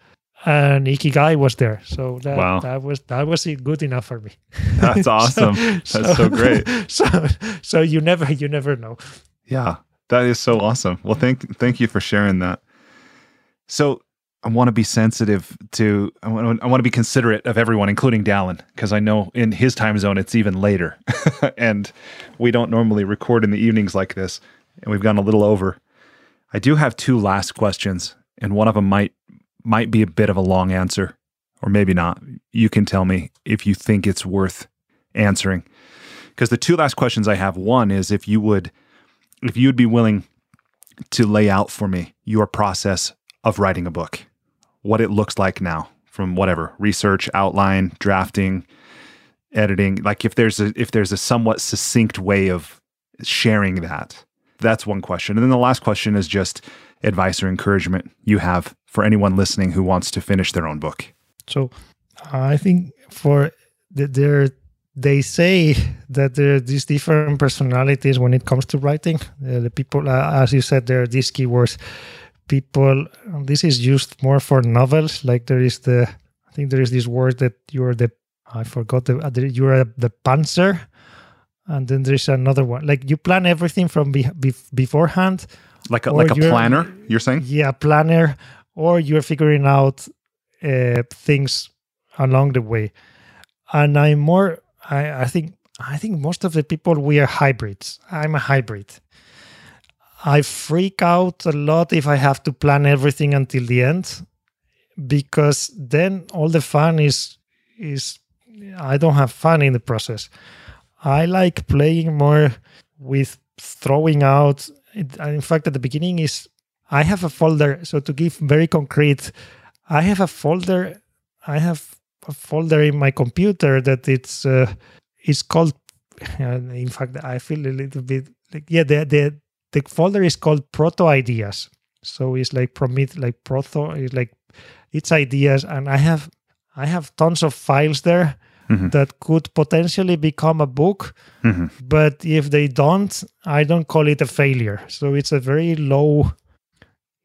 and Ikigai was there. So that wow. that was that was good enough for me. That's awesome. so, That's so, so great. So so you never you never know. Yeah, that is so awesome. Well, thank thank you for sharing that. So I want to be sensitive to, I want to, I want to be considerate of everyone, including Dallin, because I know in his time zone it's even later. and we don't normally record in the evenings like this. And we've gone a little over. I do have two last questions, and one of them might might be a bit of a long answer, or maybe not. You can tell me if you think it's worth answering. Because the two last questions I have, one is if you would if you would be willing to lay out for me your process of writing a book what it looks like now from whatever research, outline, drafting, editing. Like if there's a if there's a somewhat succinct way of sharing that. That's one question. And then the last question is just advice or encouragement you have for anyone listening who wants to finish their own book. So I think for the, there they say that there are these different personalities when it comes to writing. Uh, the people, uh, as you said, there are these keywords people this is used more for novels like there is the i think there is this word that you're the i forgot the you're the pantser and then there's another one. Like you plan everything from be, be, beforehand like a, like a planner you're saying? Yeah planner or you're figuring out uh, things along the way. And i'm more I, I think i think most of the people we are hybrids. I'm a hybrid I freak out a lot if I have to plan everything until the end because then all the fun is is I don't have fun in the process. I like playing more with throwing out. In fact, at the beginning is I have a folder. So to give very concrete, I have a folder. I have a folder in my computer that it's uh, it's called. In fact, I feel a little bit like yeah. The the the folder is called proto ideas so it's like promit like proto is like it's ideas and i have i have tons of files there mm-hmm. that could potentially become a book mm-hmm. but if they don't i don't call it a failure so it's a very low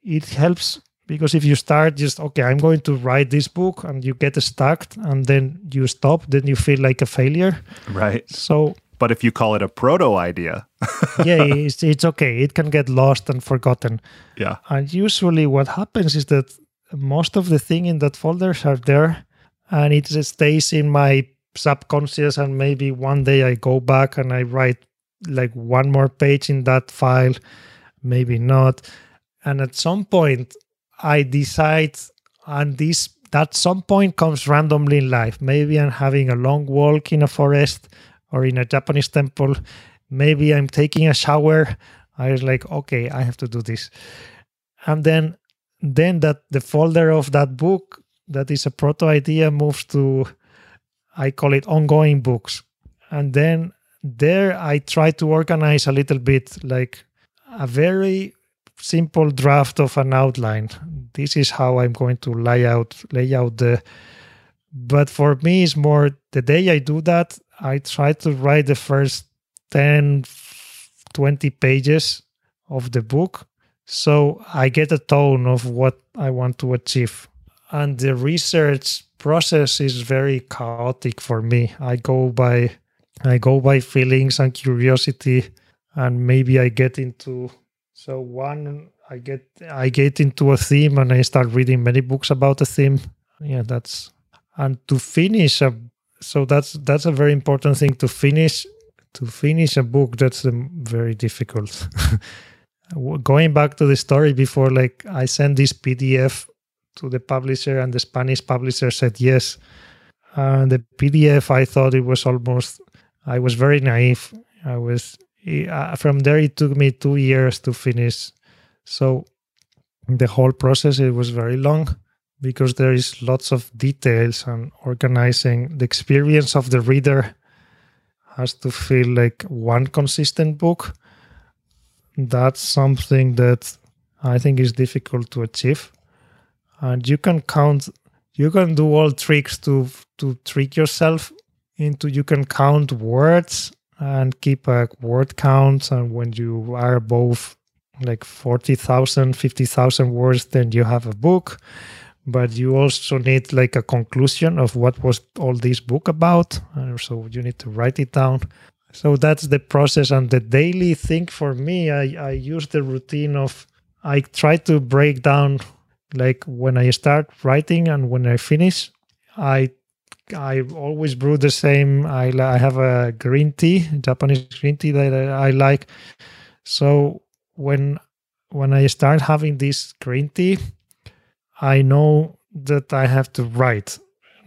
it helps because if you start just okay i'm going to write this book and you get stuck and then you stop then you feel like a failure right so but if you call it a proto idea yeah it's, it's okay. It can get lost and forgotten. Yeah. And usually what happens is that most of the thing in that folders are there and it just stays in my subconscious and maybe one day i go back and i write like one more page in that file maybe not. And at some point i decide and this that some point comes randomly in life. Maybe i'm having a long walk in a forest or in a japanese temple maybe i'm taking a shower. I was like okay i have to do this. And then then that the folder of that book that is a proto idea moves to i call it ongoing books. And then there i try to organize a little bit like a very simple draft of an outline. This is how i'm going to lay out lay out the but for me it's more the day i do that i try to write the first 10 20 pages of the book so i get a tone of what i want to achieve. And the research process is very chaotic for me. I go by i go by feelings and curiosity and maybe i get into so one i get i get into a theme and i start reading many books about the theme. Yeah that's and to finish a so that's that's a very important thing to finish to finish a book that's um, very difficult. Going back to the story before like i sent this pdf to the publisher and the spanish publisher said yes. And the pdf i thought it was almost i was very naive. I was uh, from there it took me two years to finish. So the whole process it was very long because there is lots of details and organizing the experience of the reader has to feel like one consistent book. That's something that i think is difficult to achieve. And you can count you can do all tricks to to trick yourself into you can count words and keep a word count. And when you are above like 40,000 50,000 words then you have a book but you also need like a conclusion of what was all this book about uh, so you need to write it down. So that's the process and the daily thing for me i i use the routine of i try to break down like when i start writing and when i finish i i always brew the same. I i have a green tea japanese green tea that I like. So when when i start having this green tea i know that i have to write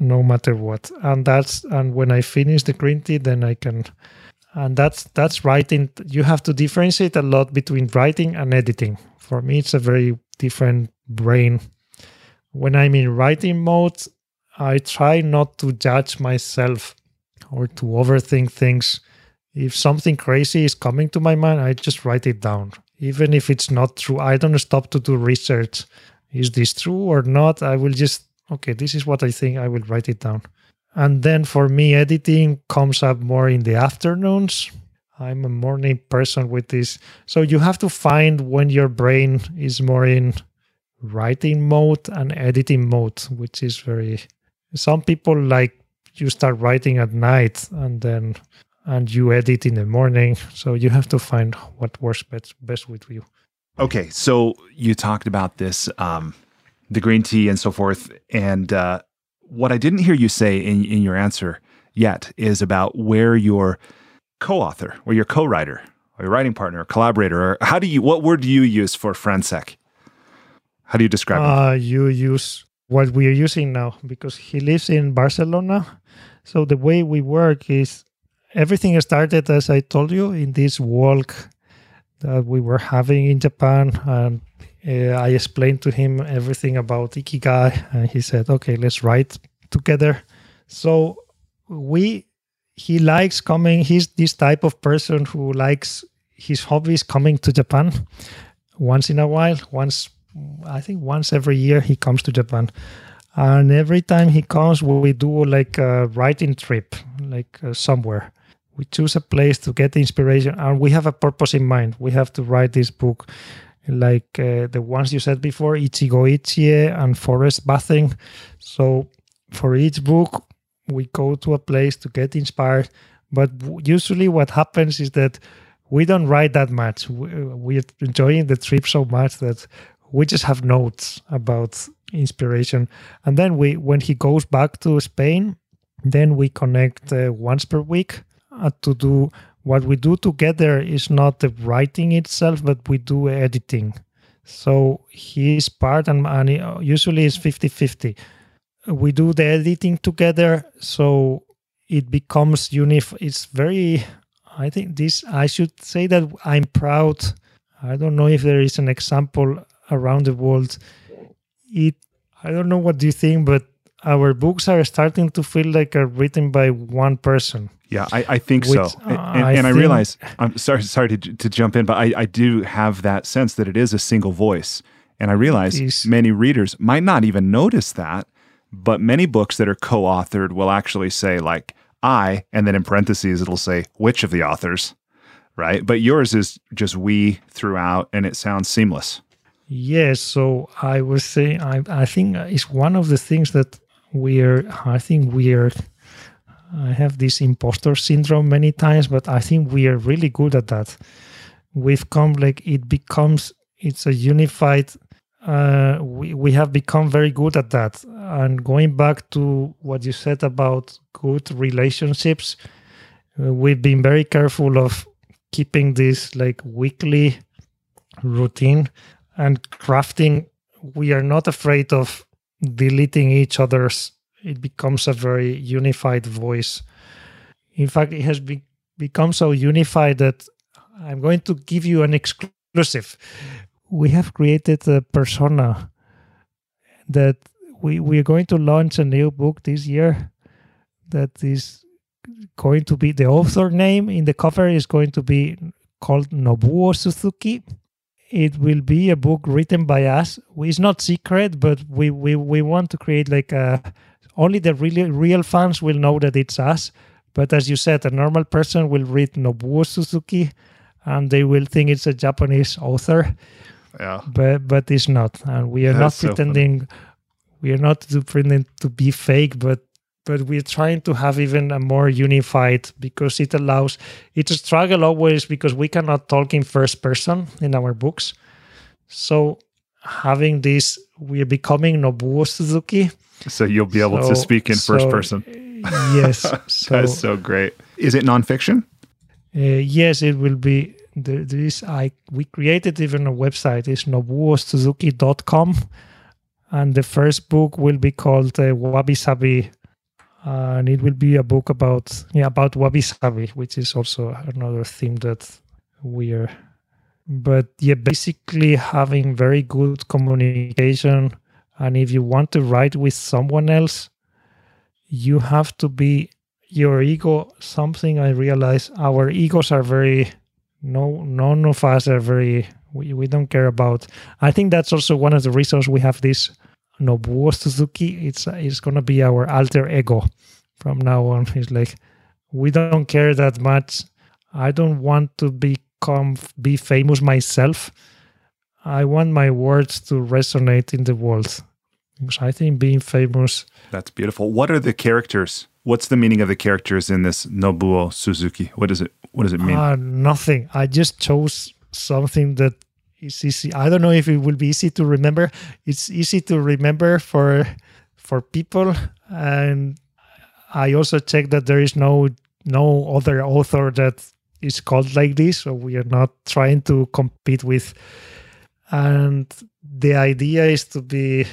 no matter what. And that's and when i finish the green tea then i can and that's that's writing. You have to differentiate a lot between writing and editing. For me it's a very different brain. When i'm in writing mode i try not to judge myself or to overthink things. If something crazy is coming to my mind i just write it down. Even if it's not true i don't stop to do research is this true or not i will just okay this is what i think i will write it down and then for me, editing comes up more in the afternoons. I'm a morning person with this. So you have to find when your brain is more in writing mode and editing mode, which is very. Some people like you start writing at night and then and you edit in the morning. So you have to find what works best best with you. Okay, so you talked about this, um, the green tea and so forth, and uh, what I didn't hear you say in, in your answer yet is about where your co-author or your co-writer or your writing partner or collaborator or how do you what word do you use for Francesc? How do you describe uh, him? You use what we are using now because he lives in Barcelona. So the way we work is everything started as I told you in this walk that we were having in Japan and uh, I explained to him everything about Ikigai, and he said, "Okay, let's write together." So we, he likes coming. He's this type of person who likes his hobbies coming to Japan once in a while. Once, I think, once every year he comes to Japan, and every time he comes, we do like a writing trip, like uh, somewhere. We choose a place to get inspiration, and we have a purpose in mind. We have to write this book like uh, the ones you said before, Ichigo Ichie and Forest Bathing. So for each book, we go to a place to get inspired. But usually, what happens is that we don't write that much. We're enjoying the trip so much that we just have notes about inspiration. And then we, when he goes back to Spain, then we connect uh, once per week Uh, to do what we do together is not the writing itself, but we do editing. So his part and, and uh, usually is 50 50. We do the editing together, so it becomes unif. It's very, I think this, I should say that I'm proud. I don't know if there is an example around the world. It, I don't know what do you think, but our books are starting to feel like are written by one person yeah, I, I think Which, so. Uh, and, and, I, and I, realize I'm sorry sorry to, to jump in, but I, I do have that sense that it is a single voice. And I realize many readers might not even notice that, but many books that are co-authored will actually say like I, and then in parentheses it'll say which of the authors, right? But yours is just we throughout, and it sounds seamless. Yes. So I was saying, I I think it's one of the things that we're I think we're I have this imposter syndrome many times, but I think we are really good at that. Come like it becomes it's a unified. Uh, we we have become very good at that. And going back to what you said about good relationships, we've been very careful of keeping this like weekly routine and crafting. We are not afraid of deleting each other's it becomes a very unified voice. In fact, it has be- become so unified that I'm going to give you an exclusive. We have created a persona that we we are going to launch a new book this year that is going to be the author name in the cover is going to be called Nobuo Suzuki. It will be a book written by us. It's not secret, but we, we, we want to create like a only the really real fans will know that it's us. But as you said, a normal person will read Nobuo Suzuki and they will think it's a Japanese author. Yeah. But but it's not. And we are That's not pretending we are not pretending to be fake, but but we're trying to have even a more unified because it allows it's a struggle always because we cannot talk in first person in our books. So having this we're becoming Nobuo Suzuki so you'll be able so, to speak in so, first person. yes. So, That's so great. Is it nonfiction? Uh, yes, it will be. There, there is, I we created even a website. It's nobuosuzuki.com. And the first book will be called uh, Wabi Sabi. And it will be a book about yeah about wabi sabi, which is also another theme that we are. But yeah, basically having very good communication and if you want to write with someone else, you have to be your ego. Something I realize our egos are very, no, none of us are very, we, we don't care about. I think that's also one of the reasons we have this Nobuo Suzuki. It's, it's to be our alter ego from now on. It's like, we don't care that much. I don't want to become, be famous myself. I want my words to resonate in the world. Because I think being famous. That's beautiful. What are the characters? What's the meaning of the characters in this Nobuo Suzuki? What does it What does it mean? Uh, nothing. I just chose something that is easy. I don't know if it will be easy to remember. It's easy to remember for for people, and I also checked that there is no no other author that is called like this. So we are not trying to compete with. And the idea is to be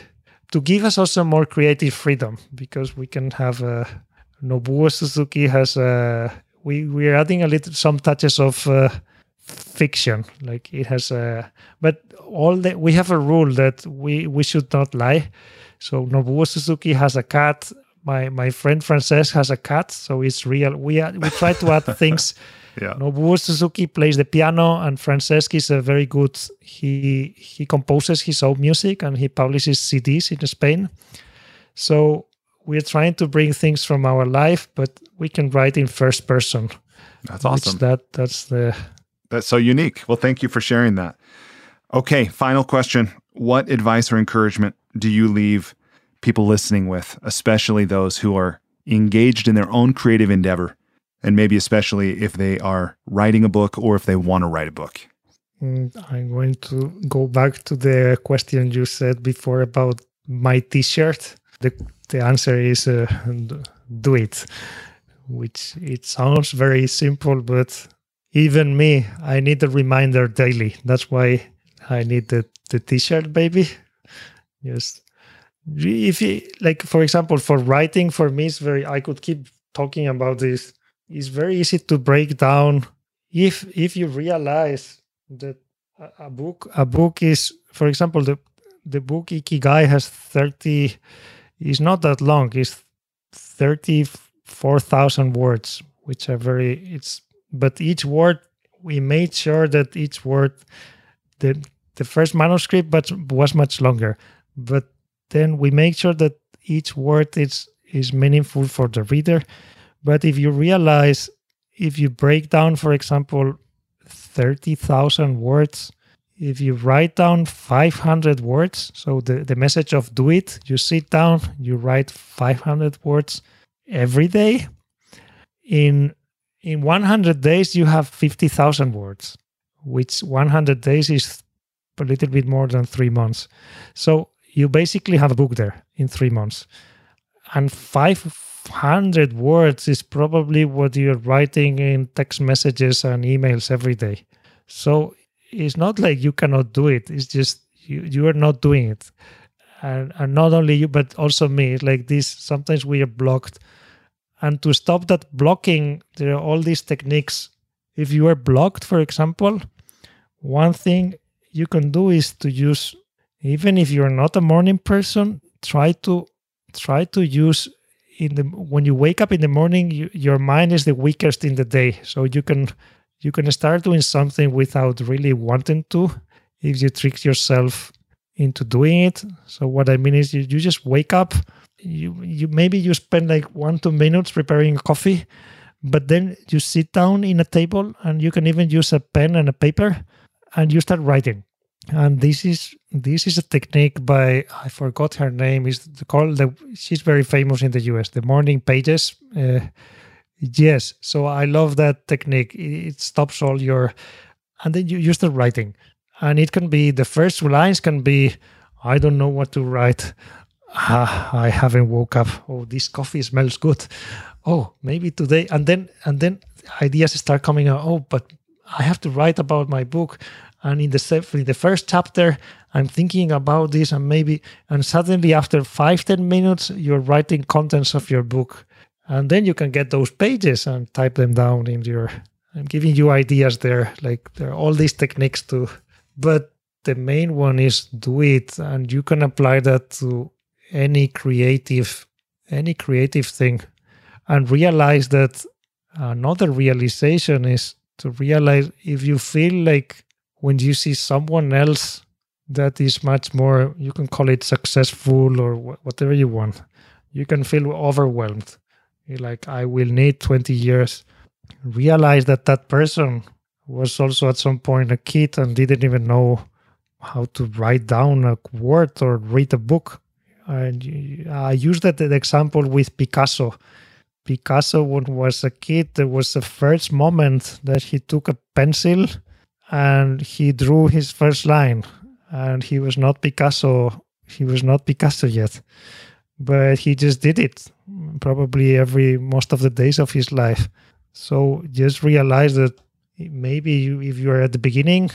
to give us also more creative freedom because we can have a Nobuo Suzuki has a we we are adding a little some touches of uh, fiction like it has a but all that we have a rule that we we should not lie so Nobuo Suzuki has a cat my my friend Francesc has a cat so it's real we are we try to add things yeah. Nobuo Suzuki plays the piano, and Francesc is a very good. He he composes his own music and he publishes CDs in Spain. So we're trying to bring things from our life, but we can write in first person. That's awesome. That that's the that's so unique. Well, thank you for sharing that. Okay, final question. What advice or encouragement do you leave people listening with, especially those who are engaged in their own creative endeavor, and maybe especially if they are writing a book or if they want to write a book? Mm, I'm going to go back to the question you said before about my t-shirt. The the answer is uh, do it, which it sounds very simple, but even me, I need a reminder daily. That's why I need the, the t-shirt, baby. Yes. If you, like, for example, for writing, for me, it's very, I could keep talking about this. It's very easy to break down if if you realize that a, book a book is, for example, the the book Ikigai has thirty. Is not that long. It's thirty four thousand words, which are very. It's but each word we made sure that each word the the first manuscript but was much longer. But then we make sure that each word is is meaningful for the reader. But if you realize if you break down for example 30,000 words if you write down 500 words so the, the message of do it you sit down you write 500 words every day. In in 100 days you have 50,000 words which 100 days is a little bit more than three months. So you basically have a book there in three months. And 500 words is probably what you're writing in text messages and emails every day. So it's not like you cannot do it. It's just you, you are not doing it. And, and not only you, but also me. Like this, sometimes we are blocked. And to stop that blocking, there are all these techniques. If you are blocked, for example, one thing you can do is to use even if you're not a morning person try to try to use in the when you wake up in the morning you, your mind is the weakest in the day so you can you can start doing something without really wanting to if you trick yourself into doing it so what i mean is you, you just wake up you you maybe you spend like one two minutes preparing a coffee but then you sit down in a table and you can even use a pen and a paper and you start writing. And this is this is a technique by I forgot her name is called the she's very famous in the US the morning pages. Uh, yes so I love that technique. It stops all your and then you, you start writing. And it can be the first lines can be I don't know what to write ah, I haven't woke up. Oh this coffee smells good. Oh maybe today. And then and then ideas start coming out. Oh but I have to write about my book. And in the in the first chapter i'm thinking about this and maybe and suddenly after five ten minutes you're writing contents of your book. And then you can get those pages and type them down in your i'm giving you ideas there like there are all these techniques too but the main one is do it. And you can apply that to any creative any creative thing and realize that another realization is to realize if you feel like when you see someone else that is much more you can call it successful or whatever you want you can feel overwhelmed. You're like i will need 20 years. Realize that that person was also at some point a kid and didn't even know how to write down a word or read a book Uh, i used that example with picasso. Picasso when was a kid there was the first moment that he took a pencil and he drew his first line. And he was not picasso he was not picasso yet. But he just did it probably every most of the days of his life. So just realize that maybe you, if you're at the beginning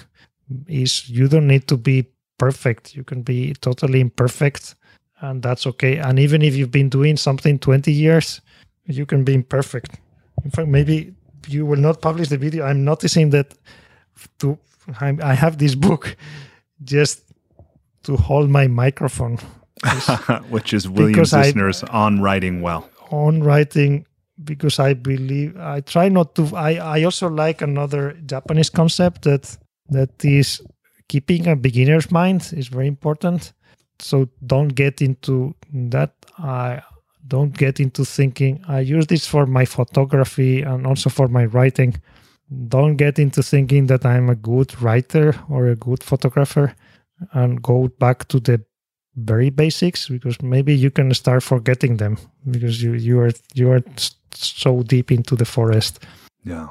is you don't need to be perfect. You can be totally imperfect and that's okay and even if you've been doing something 20 years you can be imperfect in fact maybe you will not publish the video i'm noticing that to I, I have this book just to hold my microphone, which is William Zinsser's on writing well. On writing because I believe I try not to. I I also like another Japanese concept that that is keeping a beginner's mind is very important. So don't get into that. I don't get into thinking. I use this for my photography and also for my writing don't get into thinking that I'm a good writer or a good photographer and go back to the very basics because maybe you can start forgetting them because you you are you are so deep into the forest. Yeah.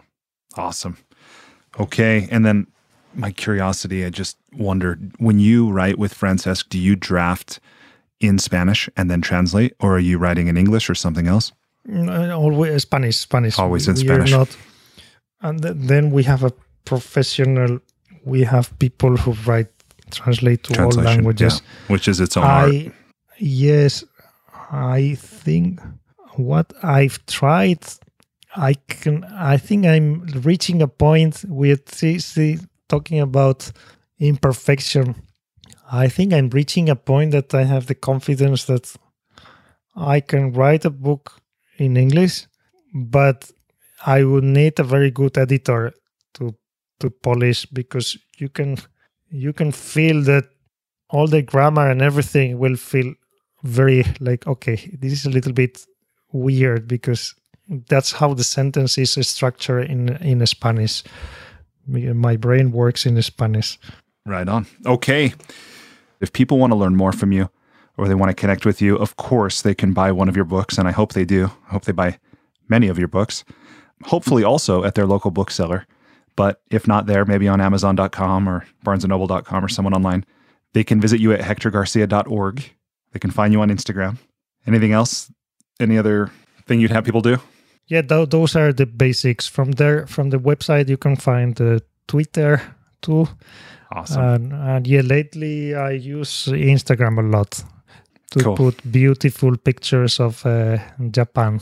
Awesome. Okay, and then my curiosity, I just wondered when you write with Francesc, do you draft in Spanish and then translate, or are you writing in English or something else? Mm, always Spanish, Spanish. Always in we Spanish. Not, and then we have a professional. We have people who write translate to all languages, yeah, which is its own I, art. Yes, I think what I've tried, I can. I think I'm reaching a point with talking about imperfection. I think I'm reaching a point that I have the confidence that I can write a book in English, but I would need a very good editor to to polish because you can you can feel that all the grammar and everything will feel very like okay this is a little bit weird because that's how the sentence is structured in in Spanish. My brain works in Spanish. Right on. Okay. If people want to learn more from you or they want to connect with you, of course they can buy one of your books, and I hope they do. I hope they buy many of your books. Hopefully also at their local bookseller. But if not there, maybe on Amazon.com or BarnesandNoble.com or someone online. They can visit you at hectorgarcia.org. They can find you on Instagram. Anything else? Any other thing you'd have people do? Yeah, th- those are the basics. From there, from the website, you can find the Twitter too. Awesome. And, and yeah, lately I use Instagram a lot to cool. put beautiful pictures of uh, Japan.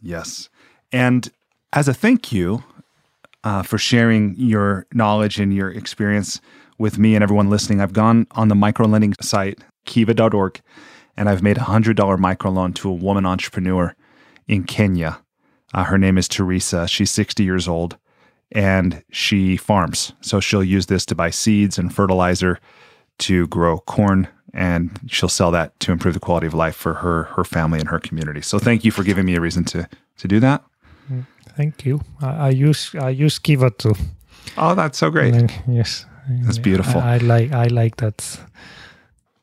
Yes. And as a thank you, uh, for sharing your knowledge and your experience with me and everyone listening. I've gone on the microlending site, kiva.org, and I've made a $100 microloan to a woman entrepreneur in Kenya. Uh, her name is Teresa. She's 60 years old and she farms. So she'll use this to buy seeds and fertilizer to grow corn and she'll sell that to improve the quality of life for her her family and her community. So thank you for giving me a reason to to do that. Thank you. I, I use I use Kiva too. Oh, that's so great. Then, yes, that's beautiful. I, I like I like that.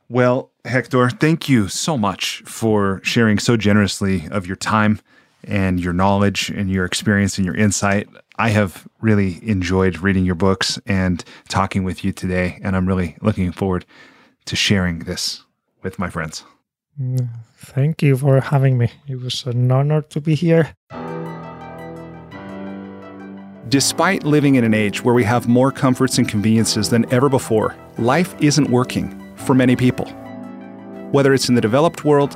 Well, Héctor, thank you so much for sharing so generously of your time and your knowledge and your experience and your insight. I have really enjoyed reading your books and talking with you today, and I'm really looking forward to sharing this with my friends. Mm, thank you for having me. It was an honor to be here. Despite living in an age where we have more comforts and conveniences than ever before, life isn't working for many people. Whether it's in the developed world,